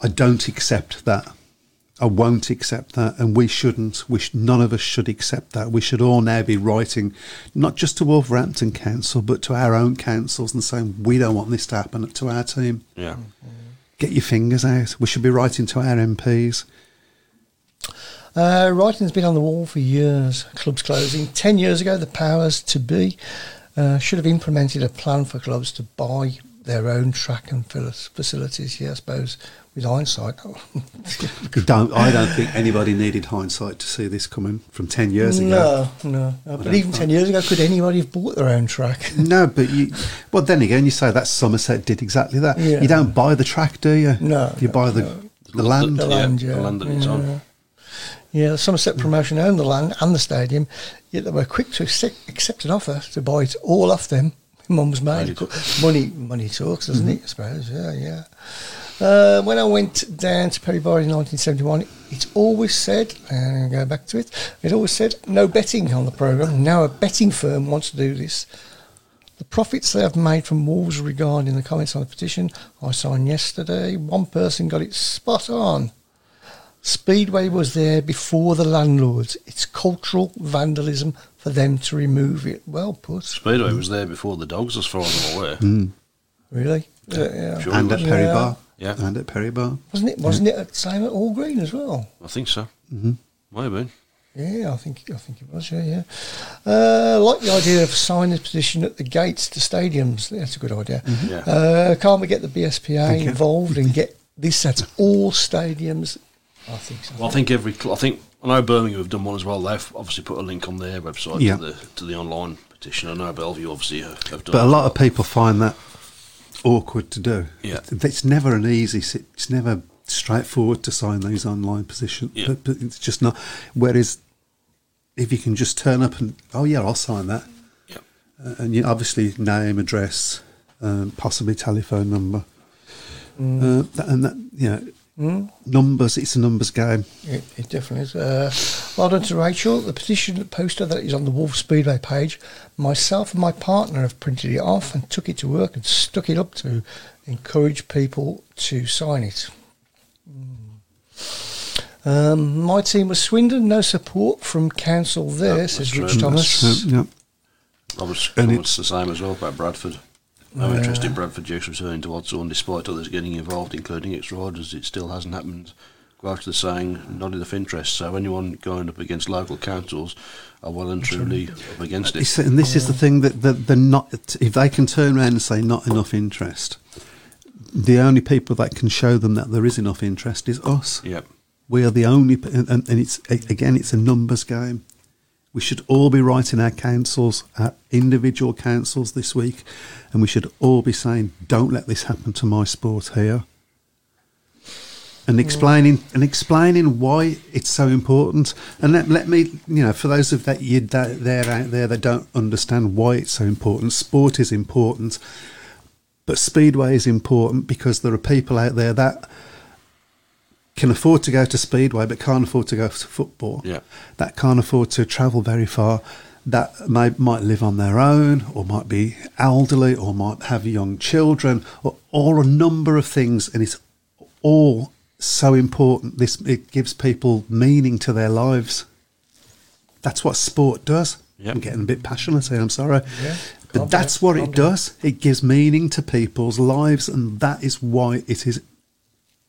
I don't accept that. I won't accept that, and we shouldn't. We sh- none of us should accept that. We should all now be writing, not just to Wolverhampton Council, but to our own councils, and saying we don't want this to happen to our team. Yeah. Get your fingers out. We should be writing to our MPs. Uh, writing's been on the wall for years. Clubs closing. Ten years ago, the powers to be uh, should have implemented a plan for clubs to buy their own track and facilities. Yeah, I suppose with hindsight, Don't I don't think anybody needed hindsight to see this coming from ten years ago. no, no, no. But even find- ten years ago, could anybody have bought their own track? No, but you. Well, then again, you say that Somerset did exactly that. Yeah. You don't buy the track, do you? No, You no, buy the no. the land. The Yeah, land, the yeah, land that it's on. yeah. Yeah, the Somerset promotion owned the land and the stadium, yet they were quick to accept, accept an offer to buy it all off them. Mum's made money. Money talks, doesn't it? I suppose. Yeah, yeah. Uh, when I went down to Perry Barr in 1971, it's always said, and I'll go back to it. It always said no betting on the program. Now a betting firm wants to do this. The profits they have made from Wolves regarding the comments on the petition I signed yesterday, one person got it spot on. Speedway was there before the landlords. It's cultural vandalism for them to remove it. Well put. Speedway was there before the dogs, as far as I'm aware. Really? Yeah. yeah. Sure. and at Perry Yeah. Bar. Yeah. And at Perry Barr. Wasn't it? Wasn't it the same at Hall Green as well? I think so. Mm-hmm. Might have been. Yeah, I think I think it was. Yeah, yeah. Uh, like the idea of signing this petition at the gates to stadiums. That's a good idea. Yeah. Uh, can't we get the BSPA Thank involved and get this at all stadiums? I think so. Well, I think every cl- I think I know Birmingham have done one as well. They've obviously put a link on their website Yeah. to the to the online petition. I know Bellevue obviously have, have done. But a lot as of people find that awkward to do. Yeah. It's never an easy. It's never straightforward to sign these online positions. Yeah. But, but it's just not. Whereas, if you can just turn up and oh yeah, I'll sign that. Yeah. Uh, and you obviously name, address, um, possibly telephone number, uh, that, and that you know numbers. It's a numbers game. It, it definitely is. Uh, well done to Rachel. The petition poster that is on the Wolf Speedway page, myself and my partner have printed it off and took it to work and stuck it up to encourage people to sign it. Mm. Um, my team was Swindon. No support from council there, No, says Rich true. Thomas. That's true, yeah. I was And comments the same as well about Bradford. No uh, interest in Bradford Dukes returning to Odsal despite others getting involved, including its riders. It still hasn't happened. Quite the saying, not enough interest. So anyone going up against local councils are well and truly up against it. And this is the thing that that they're not. If they can turn around and say not enough interest, the only people that can show them that there is enough interest is us. Yep. We are the only, and, and and it's again, it's a numbers game. We should all be writing our councils, our individual councils this week, and we should all be saying, "Don't let this happen to my sport here." And mm. explaining and explaining why it's so important, and let, let me, you know, for those of that you that there out there that don't understand why it's so important, sport is important, but speedway is important because there are people out there that can afford to go to speedway but can't afford to go to football. Yeah. That can't afford to travel very far. That may, might live on their own, or might be elderly, or might have young children, or, or a number of things, and it's all so important. This it gives people meaning to their lives. That's what sport does. Yep. I'm getting a bit passionate here. I'm sorry, Yeah. but that's what it down. does. It gives meaning to people's lives, and that is why it is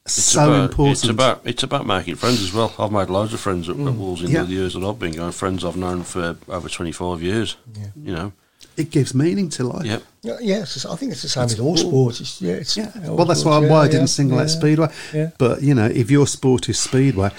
so about, important. It's about it's about making friends as well. I've made loads of friends at, at Wolves in Yeah. the years that I've been going. Friends I've known for over twenty five years. Yeah. You know. it gives meaning to life. Yep. Yeah, yeah I think it's the same with all sports. It's, yeah, it's, Yeah. Well, that's why, sports, why I yeah, didn't yeah, single out yeah. Speedway. Yeah. But, you know, if your sport is Speedway,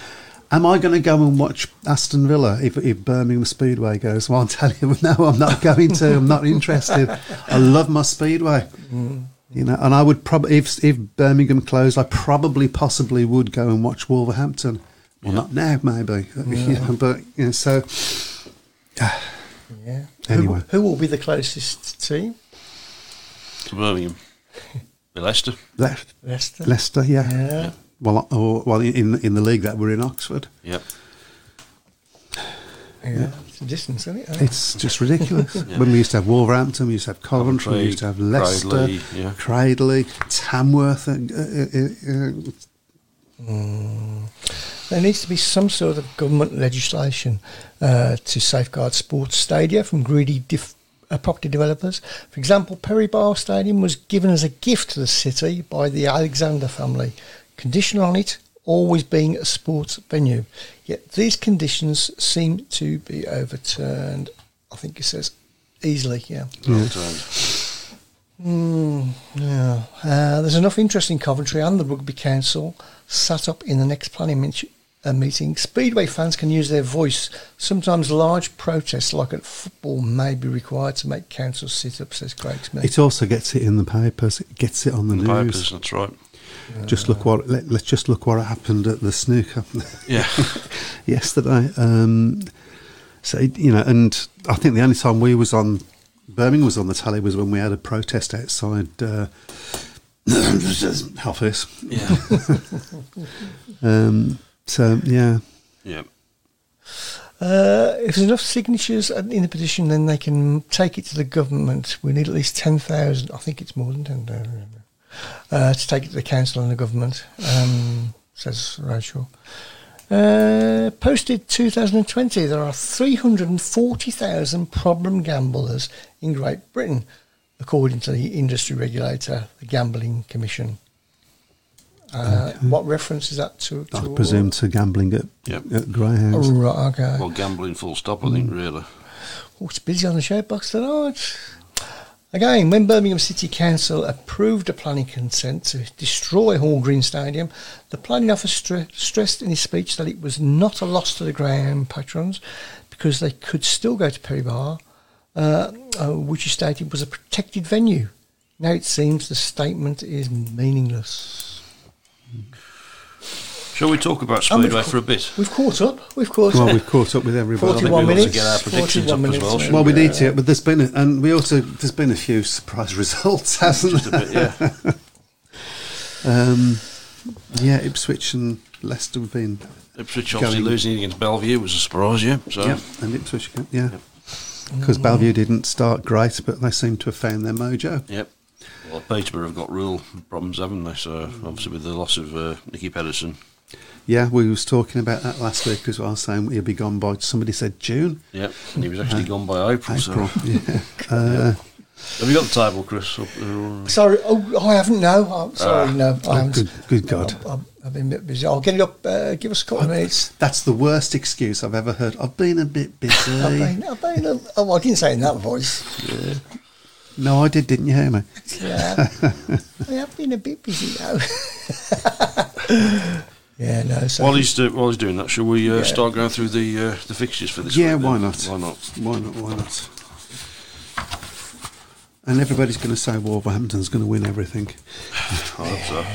am I going to go and watch Aston Villa if, if Birmingham Speedway goes? Well, I'll tell you, no, I'm not going to. I'm not interested. I love my Speedway. Mm. You know, and I would probably, if, if Birmingham closed, I probably possibly would go and watch Wolverhampton. Well, not now, maybe. You know, but, you know, so Yeah. Anyway. Who, who will be the closest team? To Birmingham. Leicester. Le- Leicester. Leicester, yeah. Yeah. Well, or, well, in in the league that we're in Oxford, Yep. Yeah. It's distance, isn't it? it's just ridiculous. When we used to have Wolverhampton, we used to have Coventry, we used to have Leicester, Cradley, yeah. Cradley, Tamworth. Uh, uh, uh, There needs to be some sort of government legislation uh, to safeguard sports stadia from greedy dif- uh, property developers. For example, Perry Barr Stadium was given as a gift to the city by the Alexander family, conditional on it always being a sports venue. Yet these conditions seem to be overturned. I think it says easily, yeah. Um, Yeah, uh, there's enough interest in Coventry and the Rugby Council sat up in the next planning mit- uh, meeting. Speedway fans can use their voice. Sometimes large protests, like at football, may be required to make council sit up, says Craig Smith. it also gets it in the papers. It gets it on the the news. papers. That's right. Just look what let, let's just look what happened at the snooker Yeah. yesterday. Um, so you know, and I think the only time we was on Birmingham was on the telly was when we had a protest outside uh, Office. yeah. Um, so yeah, yeah. Uh, if there's enough signatures in the petition, then they can take it to the government. We need at least 10,000, I think it's more than 10,000, uh, to take it to the council and the government, um, says Rachel. Uh, posted 2020, there are 340,000 problem gamblers in Great Britain, according to the industry regulator, the Gambling Commission. Uh, What reference is that to? I presume to gambling at, Yep. at Oh, right, okay. Well, gambling full stop, I think, really. Oh, it's busy on the show box tonight. Again, when Birmingham City Council approved a planning consent to destroy Hall Green Stadium, the planning officer stre- stressed in his speech that it was not a loss to the ground patrons because they could still go to Perry Barr, uh, uh, which he stated was a protected venue. Now it seems the statement is meaningless. Shall we talk about And Speedway ca- for a bit? We've caught up. We've caught Well, up. we've caught up with everybody. I think 41 we ought to minutes. get our predictions 41 up as minutes, well, yeah. Well, we we? need to, but there's been, a, and we also there's been a few surprise results, hasn't Just a there? bit, yeah. Um, yeah, Ipswich and Leicester have been, Ipswich obviously Going- losing against Bellevue was a surprise, yeah. So yeah, and Ipswich, yeah, because Bellevue didn't start great, but they seem to have found their mojo. Yep. Well, Peterborough have got real problems, haven't they? So obviously with the loss of uh, Nicky Pedersen. Yeah, we was talking about that last week as well, saying he'll be gone by. Somebody said June, Yeah, And he was actually gone by April. April. So Yeah, uh, have you got the table, Chris? Sorry, oh, I haven't. No, I'm sorry, Ah. no, I oh, haven't. good, good God. I've, I've- I've been a bit busy. I'll get it up. Uh, give us a couple of minutes. That's the worst excuse I've ever heard. I've been a bit busy. I've been, I've been. A, oh, I didn't say it in that voice. no, I did. Didn't you hear me? Yeah, I have been a bit busy now. yeah, no. So While he's, do, while he's doing that, shall we uh, Yeah. start going through the uh, the fixtures for this Yeah, week? why then? not? Why not? Why not? Why not? And everybody's going to say Wolverhampton's going to win everything. I hope so.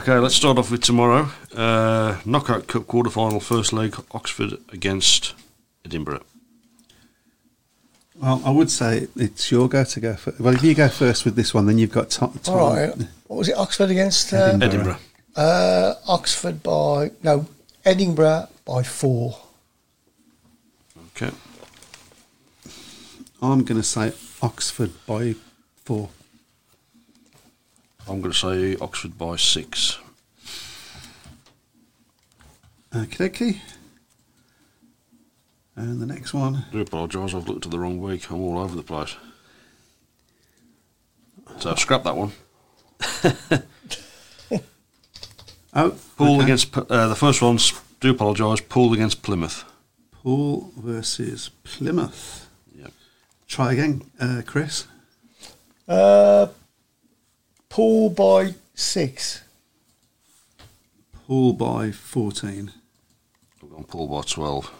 Okay, let's start off with tomorrow. Uh, knockout Cup quarter final, first leg, Oxford against Edinburgh. Well, I would say it's your go to go first. Well, if you go first with this one, then you've got Tom. Tom all right. What was it? Oxford against uh, Edinburgh. Edinburgh. Uh, Oxford by no Edinburgh by four. Okay. I'm going to say Oxford by four. I'm going to say Oxford by six. Okay, okay. And the next one. I do apologise, I've looked at the wrong week. I'm all over the place. So scrap that one. Oh, Poole okay. against uh, the first one's. Do apologise. Poole against Plymouth. Poole versus Plymouth. Yep. Try again, uh, Chris. Uh, Poole by six. Poole by 14. I've gone Poole by twelve.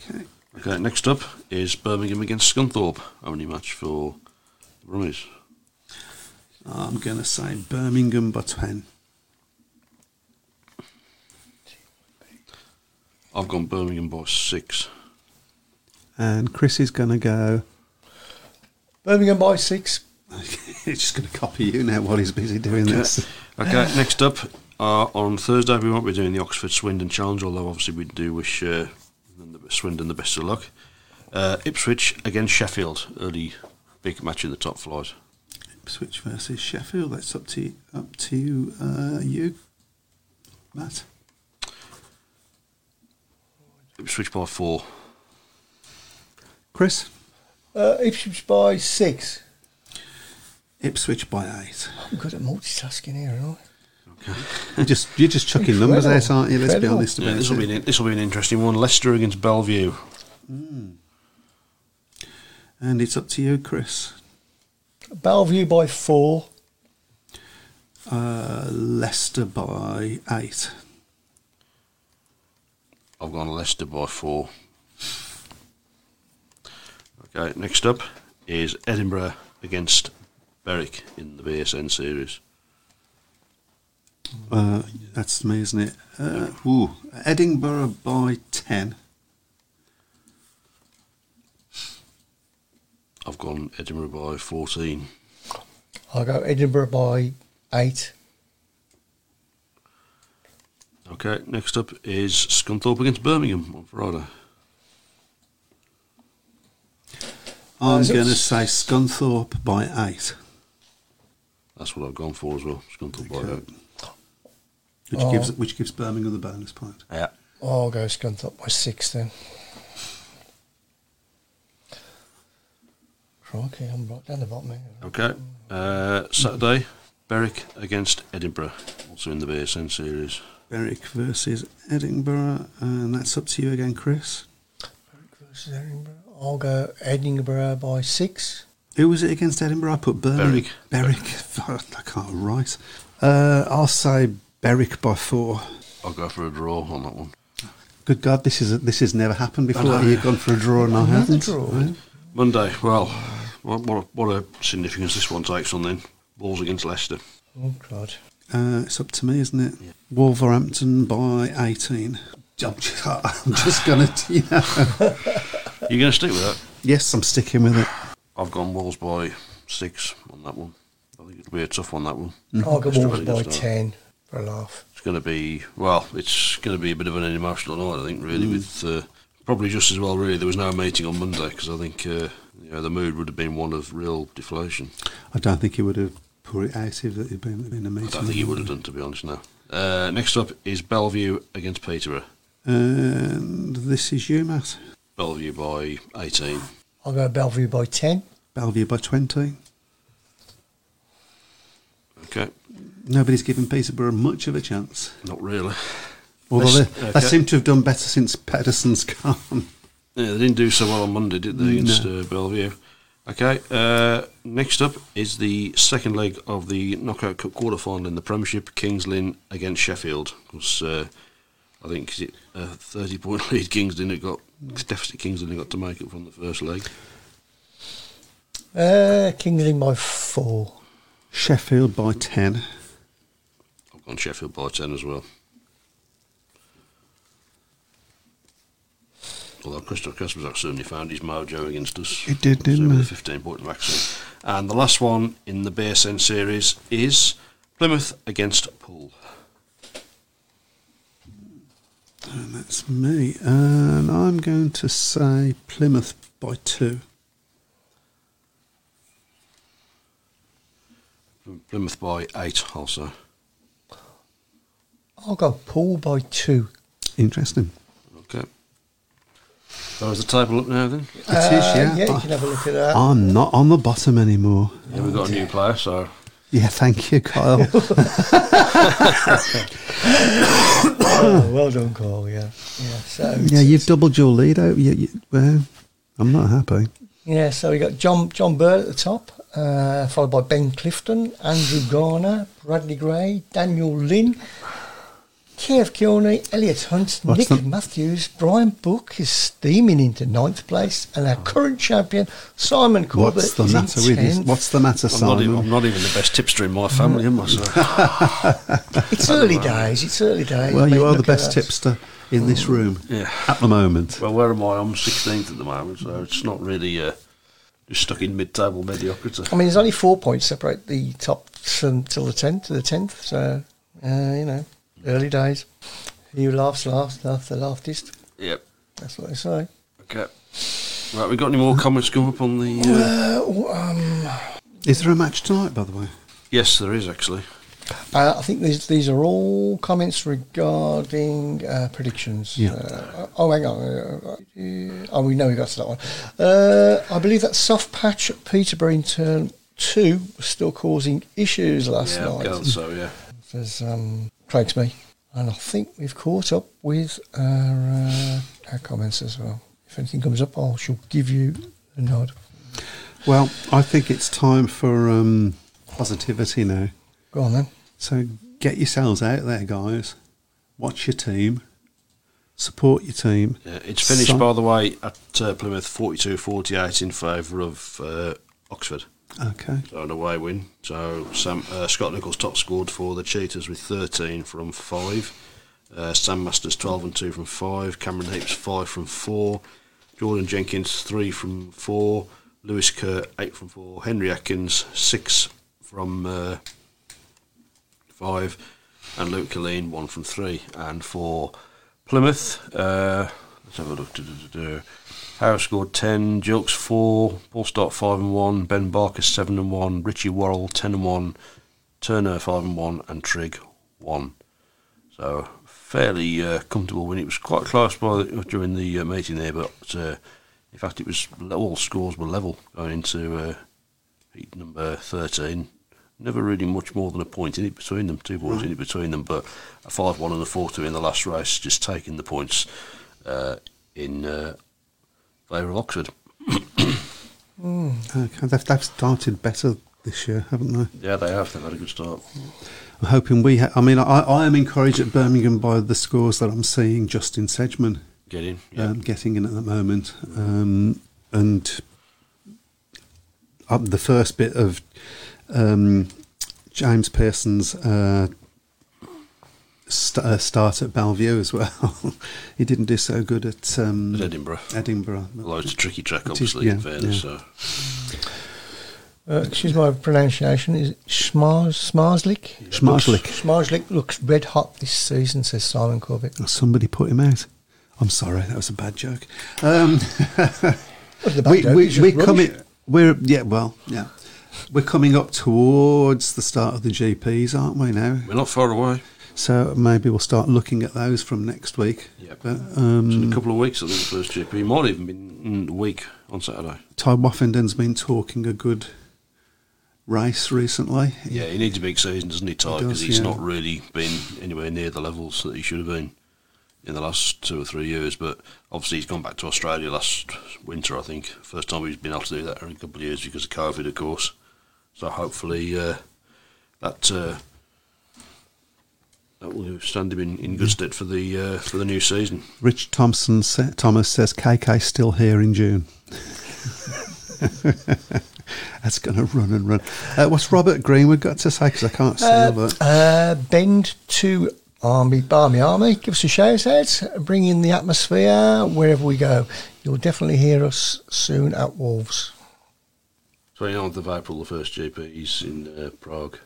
Okay. Okay. Next up is Birmingham against Scunthorpe. Only match for the Brummies. I'm going to say Birmingham by 10. I've gone Birmingham by six. And Chris is going to go. Birmingham by six. He's just going to copy you now while he's busy doing this. Okay, next up, uh, on Thursday we won't be doing the Oxford Swindon Challenge, although obviously we do wish uh, the Swindon the best of luck. Uh, Ipswich against Sheffield, early big match in the top flight. Ipswich versus Sheffield. That's up to up to uh, you, Matt. Ipswich by four. Chris. Uh, Ipswich by six. Ipswich by eight. I'm good at multitasking here, aren't You're just you're just chucking numbers out, aren't you? Let's be Incredible. honest Yeah, about this will be an, this will be an interesting one. Leicester against Bellevue. And it's up to you, Chris. Bellevue by four. Uh, Leicester by eight. I've gone Leicester by four. Okay, next up is Edinburgh against Berwick in the BSN series. Uh, that's me, isn't it? Uh, ooh, Edinburgh by ten. I've gone Edinburgh by 14. I'll go Edinburgh by eight. Okay, next up is Scunthorpe against Birmingham on Friday. I'm is going to say Scunthorpe by eight, That's what I've gone for as well. Scunthorpe by eight. which Oh. gives which gives Birmingham the bonus point. Yeah. I'll go Scunthorpe by six then. Crikey, I'm right down the bottom here. Okay. Uh, Saturday, Berwick against Edinburgh, also in the BSN series. Berwick versus Edinburgh, and that's up to you again, Chris. Berwick versus Edinburgh. I'll go Edinburgh by six. Who was it against Edinburgh? I put Birmingham. Berwick. Berwick. I can't write. Uh, I'll say Berwick by four. I'll go for a draw on that one. Good God, this is this has never happened before. know. You've gone for a draw and I Another haven't. draw. Right. Monday, well, what, what, a, what a significance this one takes on then. Wolves against Leicester. Oh, God. Uh, it's up to me, isn't it? Wolverhampton by 18. I'm just, just going to, you know. You're going to stick with that? Yes, I'm sticking with it. I've gone Wolves by six on that one. I think it'll be a tough one, that one. I'll go Wolves by start. ten for a laugh. It's going to be well. It's going to be a bit of an emotional night, I think. Really, with uh, probably just as well. Really, there was no meeting on Monday because I think uh, you know, the mood would have been one of real deflation. I don't think he would have put it out if it been, been a I meeting. don't think he would have done, to be honest. Now, uh, next up is Bellevue against Peterborough. And this is you, Matt. Bellevue by eighteen. I'll go Bellevue by ten. Bellevue by 20. Okay, Nobody's given Peterborough much of a chance. not really. Although Let's- they, they seem to have done better since Pedersen's gone. Yeah, they didn't do so well on Monday, did they, against uh, Bellevue? Okay, uh, next up is the second leg of the Knockout Cup quarter final in the Premiership, Kings Lynn against Sheffield. Was, uh, I think is it a 30 point lead Kings Lynn had got, deficit Kings Lynn had got to make it from the first leg. Uh, Kings Lynn by four. Sheffield by 10. I've gone Sheffield by 10 as well. Although Christoph Kasprzak certainly found his mojo against us. He did, didn't Certainly he? 15 point maximum. And the last one in the BSN series is Plymouth against Poole. And that's me. And I'm going to say Plymouth by 2. Plymouth by 8 also. I'll go Poole by two. Interesting. Okay. So is the table up now then? It is, Uh, yeah. Yeah, you I- can have a look at that. I'm not on the bottom anymore. Yeah, we've got a new player, so Yeah, thank you, Kyle. oh, well done, Kyle. Yeah, yeah. So yeah, you've doubled your lead out. You, you, well, I'm not happy. Yeah, so we got John John Bird at the top, uh, followed by Ben Clifton, Andrew Garner, Bradley Gray, Daniel Lynn, Kev Kearney, Elliot Hunt, What's Nick the- Matthews, Brian Book is steaming into ninth place, and our current champion Simon Corbett What's the is matter with this? tenth. What's the matter, I'm not, even, Simon? I'm not even the best tipster in my family, am I? So, It's early days. It's early days. Well, mate, you are the best tipster in this room yeah. at the moment. Well, where am I? I'm 16th at the moment, so it's not really uh, just stuck in mid-table mediocrity. I mean, there's only four points separate the top from, till the tenth to the tenth. So, uh, you know, early days. He who laughs last, laughs the laughtest. Yep. That's what they say. Okay. Right, we got any more comments come up on the? Uh... Uh, um, Is there a match tonight, by the way? Yes, there is actually. uh, I think these these are all comments regarding uh, predictions. Yeah. Uh, oh, hang on. Uh, oh, we know we got to that one. Uh, I believe that soft patch at Peterborough in turn two was still causing issues last yeah, night. I'll so yeah. Says um, Craig's me, and I think we've caught up with our uh, our comments as well. If anything comes up, I shall give you a nod. Well, I think it's time for um, positivity now. Go on then. So get yourselves out there, guys. Watch your team. Support your team. yeah it's finished, Some- by the way, at uh, Plymouth 42-48 in favour of uh, Oxford. Okay. So an away win. So Sam, uh, Scott Nicholls top scored for the Cheetahs with 13 from 5. Uh, Sam Masters 12 and 2 from 5. Cameron Heaps 5 from 4. Jordan Jenkins 3 from 4. Lewis Kerr 8 from 4. Henry Atkins 6 from uh, 5. And Luke Killeen 1 from 3. And for Plymouth, uh, let's have a look. Harris scored 10, Jilks 4, Paul Stott 5 and 1, Ben Barker 7 and 1, Richie Worrell 10 and 1, Turner 5 and 1, and Trigg 1. So fairly uh, comfortable win. It was quite close by the, during the uh, meeting there, but uh, in fact it was all scores were level going into uh, heat number 13. Never really much more than a point in it between them, two points in it between them, but a 5 1 and a 4 2 in the last race, just taking the points uh, in uh, favour of Oxford. They've, they've started better this year, haven't they? Yeah, they have. They've had a good start. I'm hoping we. Ha- I mean, I, I am encouraged at Birmingham by the scores that I'm seeing. Justin Sedgman Get in. Yeah. um, getting in at the moment, um, and up the first bit of um, James Pearson's uh, st- uh, start at Bellevue as well. he didn't do so good at um, At Edinburgh. Edinburgh. Although it's a tricky track, obviously, yeah, in fairness. yeah. So. Uh, excuse my pronunciation. Is it Schmars, Schmarslik? Schmarslik. Schmarslik looks red hot this season, says Simon Corbett. Oh, Somebody put him out. I'm sorry, that was a bad joke. Um, What's the bad we, joke? We, we're rubbish. coming. We're yeah. Well, yeah. We're coming up towards the start of the GPs, aren't we now? We're not far away. So maybe we'll start looking at those from next week. Yep. But It's in um, a couple of weeks, I think, the first GP. Might even been in a week on Saturday. Tai Woffinden's been talking a good race recently. Yeah, he needs a big season, doesn't he, Tai? Because does, he's yeah. not really been anywhere near the levels that he should have been in the last two or three years. But obviously, he's gone back to Australia last winter, I think. First time he's been able to do that in a couple of years because of COVID, of course. So hopefully, uh, that. Uh, that will stand him in, in good stead for the uh, for the new season. Rich Thompson sa- Thomas says KK still here in June. That's going to run and run. Uh, what's Robert Greenwood got to say? Because I can't see all that. Uh, bend to Army, Barmy Army. Give us a shout out. Bring in the atmosphere wherever we go. You'll definitely hear us soon at Wolves. 29th of April, the first GPs in uh, Prague.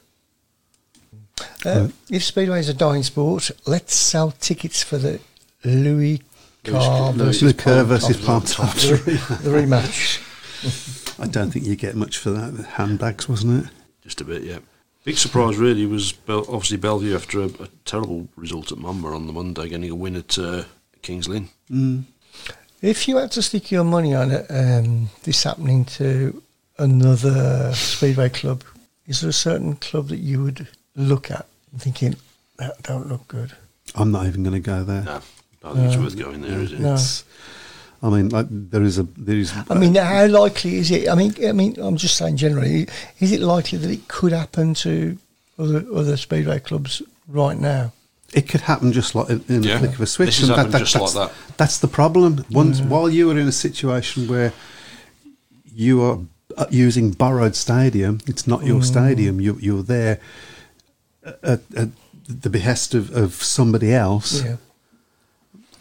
Uh, if Speedway is a dying sport, let's sell tickets for the Louis Carr versus Luke Kerr Palm versus Top- Palm Top. the, the rematch. I don't think you get much for that. The handbags, wasn't it? Just a bit, yeah. Big surprise, really, was Bel- obviously Bellevue after a, a terrible result at Monmore on the Monday, getting a win at uh, Kings Lynn. Mm. If you had to stick your money on it, um, this happening to another Speedway club is there a certain club that you would look at and thinking that don't look good? I'm not even going to go there. No, I don't think it's worth going there, is it? No. It's, I mean, like there is a there is. I mean, how likely is it? I mean, I mean, I'm just saying generally, is it likely that it could happen to other other speedway clubs right now? It could happen just like in, the Yeah. flick of a switch. This has and happened just that's, like that. That's the problem. Once while you are in a situation where you are uh, using borrowed stadium, it's not your stadium. You, you're there at, at the behest of, of somebody else. Yeah.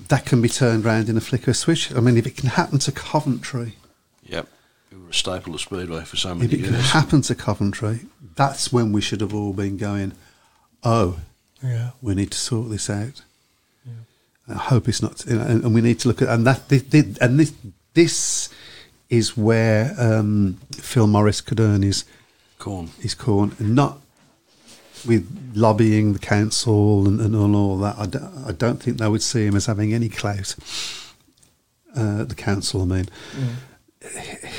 That can be turned around in a flick of a switch. I mean, if it can happen to Coventry, Yep. We were a staple of Speedway for so many years. if many it can happen to Coventry, that's when we should have all been going. Oh, Yeah. we need to sort this out. I hope it's not, you know, and, and we need to look at, and that, thi- thi- and this, this is where um, Phil Morris could earn his Corn. his corn, and not with lobbying the council and, and all that. I don't, think they would see him as having any clout. Uh, the council, I mean,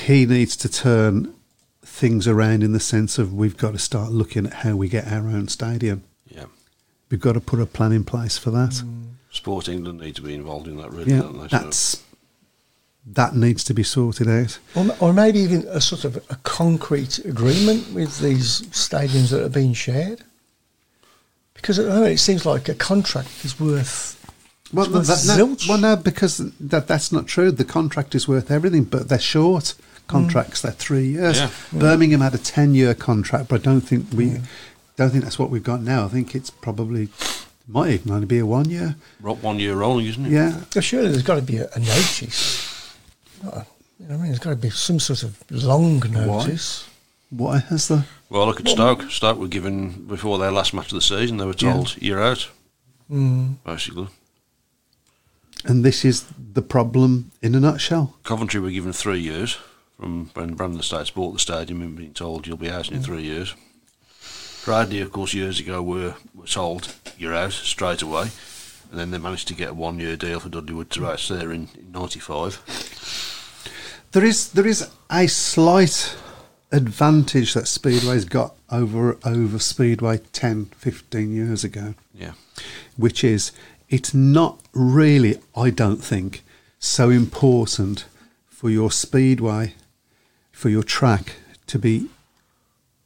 he needs to turn things around in the sense of we've got to start looking at how we get our own stadium. Yeah. We've got to put a plan in place for that. Sport England need to be involved in that, really, Yeah, don't they? So- that's that needs to be sorted out. Or, or maybe even a sort of a concrete agreement with these stadiums that are being shared. Because at the moment it seems like a contract is worth. Well, worth that, no, zilch. well, no, because that that's not true. The contract is worth everything, but they're short contracts. Mm. They're three years. Yeah. Birmingham had a ten-year contract, but I don't think we don't think that's what we've got now. I think it's probably might even only be a one year. One year rolling, isn't it? Yeah, Well, surely there's got to be a, a notice. A- you know what I mean, there's got to be some sort of long notice. why has the Well, look at Stoke. Stoke were given, before their last match of the season, they were Yeah. told, you're out, Mm. basically. and this is the problem in a nutshell. Coventry were given three years from when Brandon Estates bought the stadium and being told you'll be out in three years. Cradley, of course, years ago were, were told you're out straight away, and then they managed to get a one year deal for Dudley Wood to race there in, in '95. There is there is a slight advantage that Speedway's got over over Speedway 10, 15 years ago. Yeah, which is it's not really, I don't think, so important for your speedway, for your track to be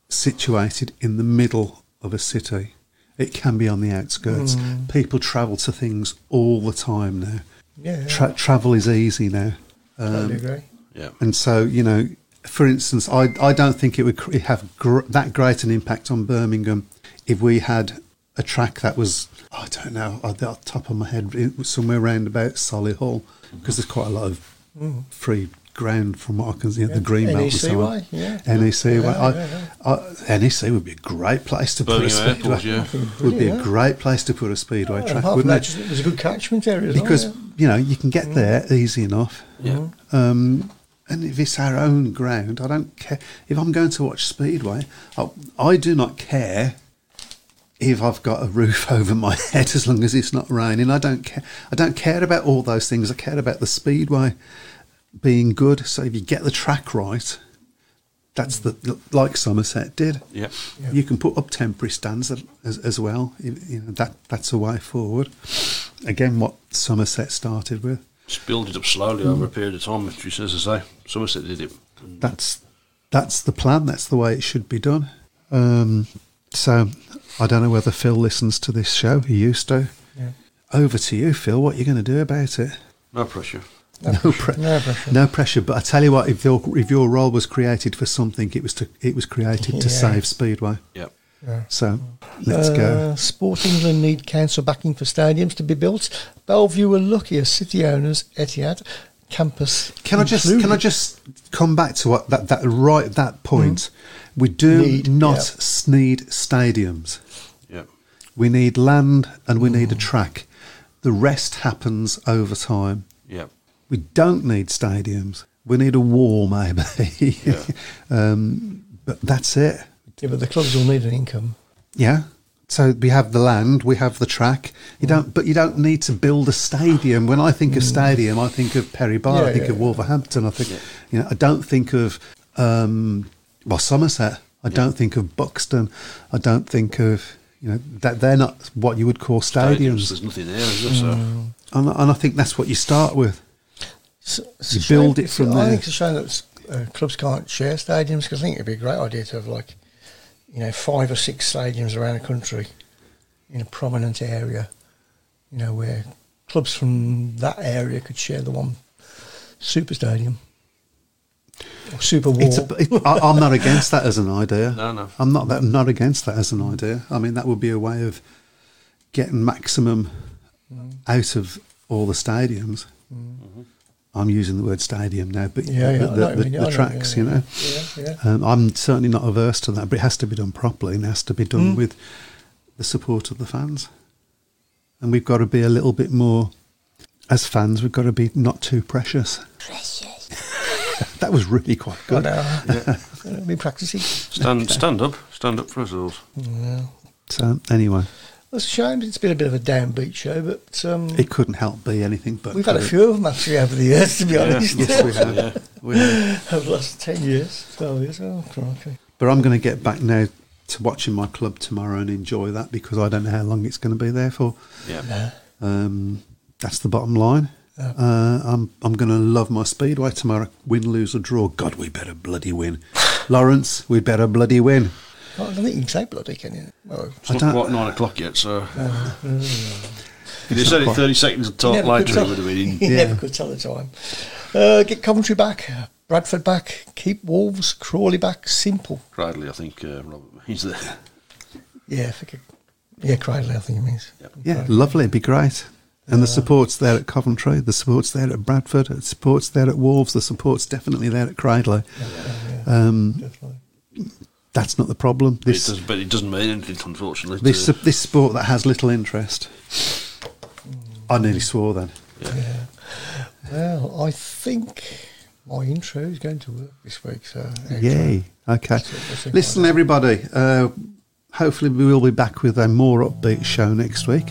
situated in the middle of a city. It can be on the outskirts. Mm. People travel to things all the time now. Yeah. Tra- travel is easy now. Totally um, agree. yeah. And so, you know, for instance, I, I don't think it would have gr- that great an impact on Birmingham if we had a track that was, I don't know, at the top of my head, somewhere around about Solihull, because there's quite a lot of free ground from what I can see, the Yeah. green belt and NEC so on. yeah. NEC way. Yeah, yeah, I, NEC would be a great place to put a speedway. Airport, yeah. Would be a great place to put a speedway Oh, track, apart wouldn't it? just- it was a good catchment area as Because well, yeah. you know you can get there easy enough. Yeah. Um, and if it's our own ground, I don't care. If I'm going to watch Speedway, I, I do not care if I've got a roof over my head as long as it's not raining. I don't care. I don't care about all those things. I care about the Speedway being good. So if you get the track right, that's the like Somerset did. Yeah. Yeah. You can put up temporary stands as, as, as well. You, you know that that's a way forward. Again, what Somerset started with. Just build it up slowly over a period of time. Which, is, as I say, Somerset did it. That's that's the plan. That's the way it should be done. Um, so I don't know whether Phil listens to this show. He used to. Yeah. Over to you, Phil. What are you going to do about it? no pressure. No, pre- No pressure. no pressure. But I tell you what, if your if your role was created for something, it was to it was created to save Speedway. Yeah. Yeah. So let's go. Uh, Sport England need council backing for stadiums to be built. Bellevue were lucky as city owners, Etihad, campus. Can I just can I just come back to what that that right that point? We do Need, not yeah. need stadiums. Yeah. We need land and we need a track. The rest happens over time. Yeah. We don't need stadiums. We need a wall, maybe. Yeah. um, but that's it. Yeah, but the clubs will need an income. Yeah. So we have the land, we have the track. You don't, but you don't need to build a stadium. When I think of stadium, I think of Perry Barr. I think yeah, of. Wolverhampton. I think, you know, I don't think of um, well Somerset. I don't think of Buxton. I don't think of you know that they're not what you would call stadiums. There's nothing there, is there? So And, and I think that's what you start with. It's- it's You a shame- build it from I there. think it's a shame that uh, clubs can't share stadiums because I think it'd be a great idea to have like, you know, five or six stadiums around the country in a prominent area, you know, where clubs from that area could share the one super stadium or super wall. It's a, it, I, I'm not against that as an idea. No, no. I'm not that not against that as an idea. I mean, that would be a way of getting maximum mm. out of all the stadiums. I'm using the word stadium now, but yeah, yeah, the, the, what the, the I know, tracks, yeah, you know. Yeah, yeah. Um, I'm certainly not averse to that, but it has to be done properly and it has to be done Mm. with the support of the fans. And we've got to be a little bit more, as fans, we've got to be not too precious. Precious. that was really quite Good. good. Uh, be practicing. stand stand up, stand up for ourselves. Yeah. So, anyway, It's a shame. It's been a bit of a downbeat show, but um, it couldn't help be anything but. we've had a few of them actually over the years, to be honest. Yes, we have. Yeah. We have. over the last 10 years, 12 years. Oh, crikey. But I'm going to get back now to watching my club tomorrow and enjoy that because I don't know how long it's going to be there for. Yeah. Yeah. Um, that's the bottom line. Yeah. Uh, I'm I'm going to love my speedway tomorrow. Win, lose or draw. God, we better bloody win. Lawrence, we better bloody win. I don't think you can say bloody, can you? Well, It's I not don't- quite nine o'clock yet, so if you It's said not it thirty seconds of talk never later, could it would have been. you Yeah. never could tell the time. Uh, get Coventry back, Bradford back, keep Wolves, Crawley back. Simple. Cradley, I think uh, Robert means there. Yeah, I think it, yeah, Cradley, I think it means. Yeah, lovely. It'd be great. And the support's there at Coventry. The support's there at Bradford. The support's there at Wolves. The support's definitely there at Cradley. Um, Definitely. That's not the problem. It does, but it doesn't mean anything, unfortunately. this to- this sport that has little interest. I nearly swore then. Yeah. Well, I think my intro is going to work this week. So. Yay. Okay. So Listen, what everybody. Uh, hopefully, we will be back with a more upbeat show next week.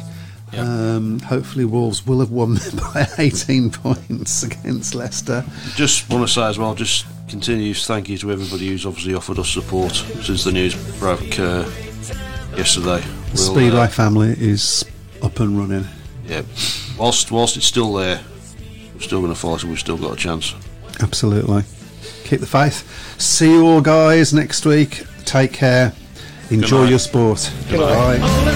Um, hopefully, Wolves will have won by 18 points against Leicester. Just want to say as well, just continues thank you to everybody who's obviously offered us support since the news broke uh, yesterday. The We'll, Speedway uh, family is up and running. yeah, whilst whilst it's still there, we're still going to fight and we've still got a chance. Absolutely. Keep the faith. See you all, guys, next week. Take care. Enjoy your sport. Good night. Bye. All the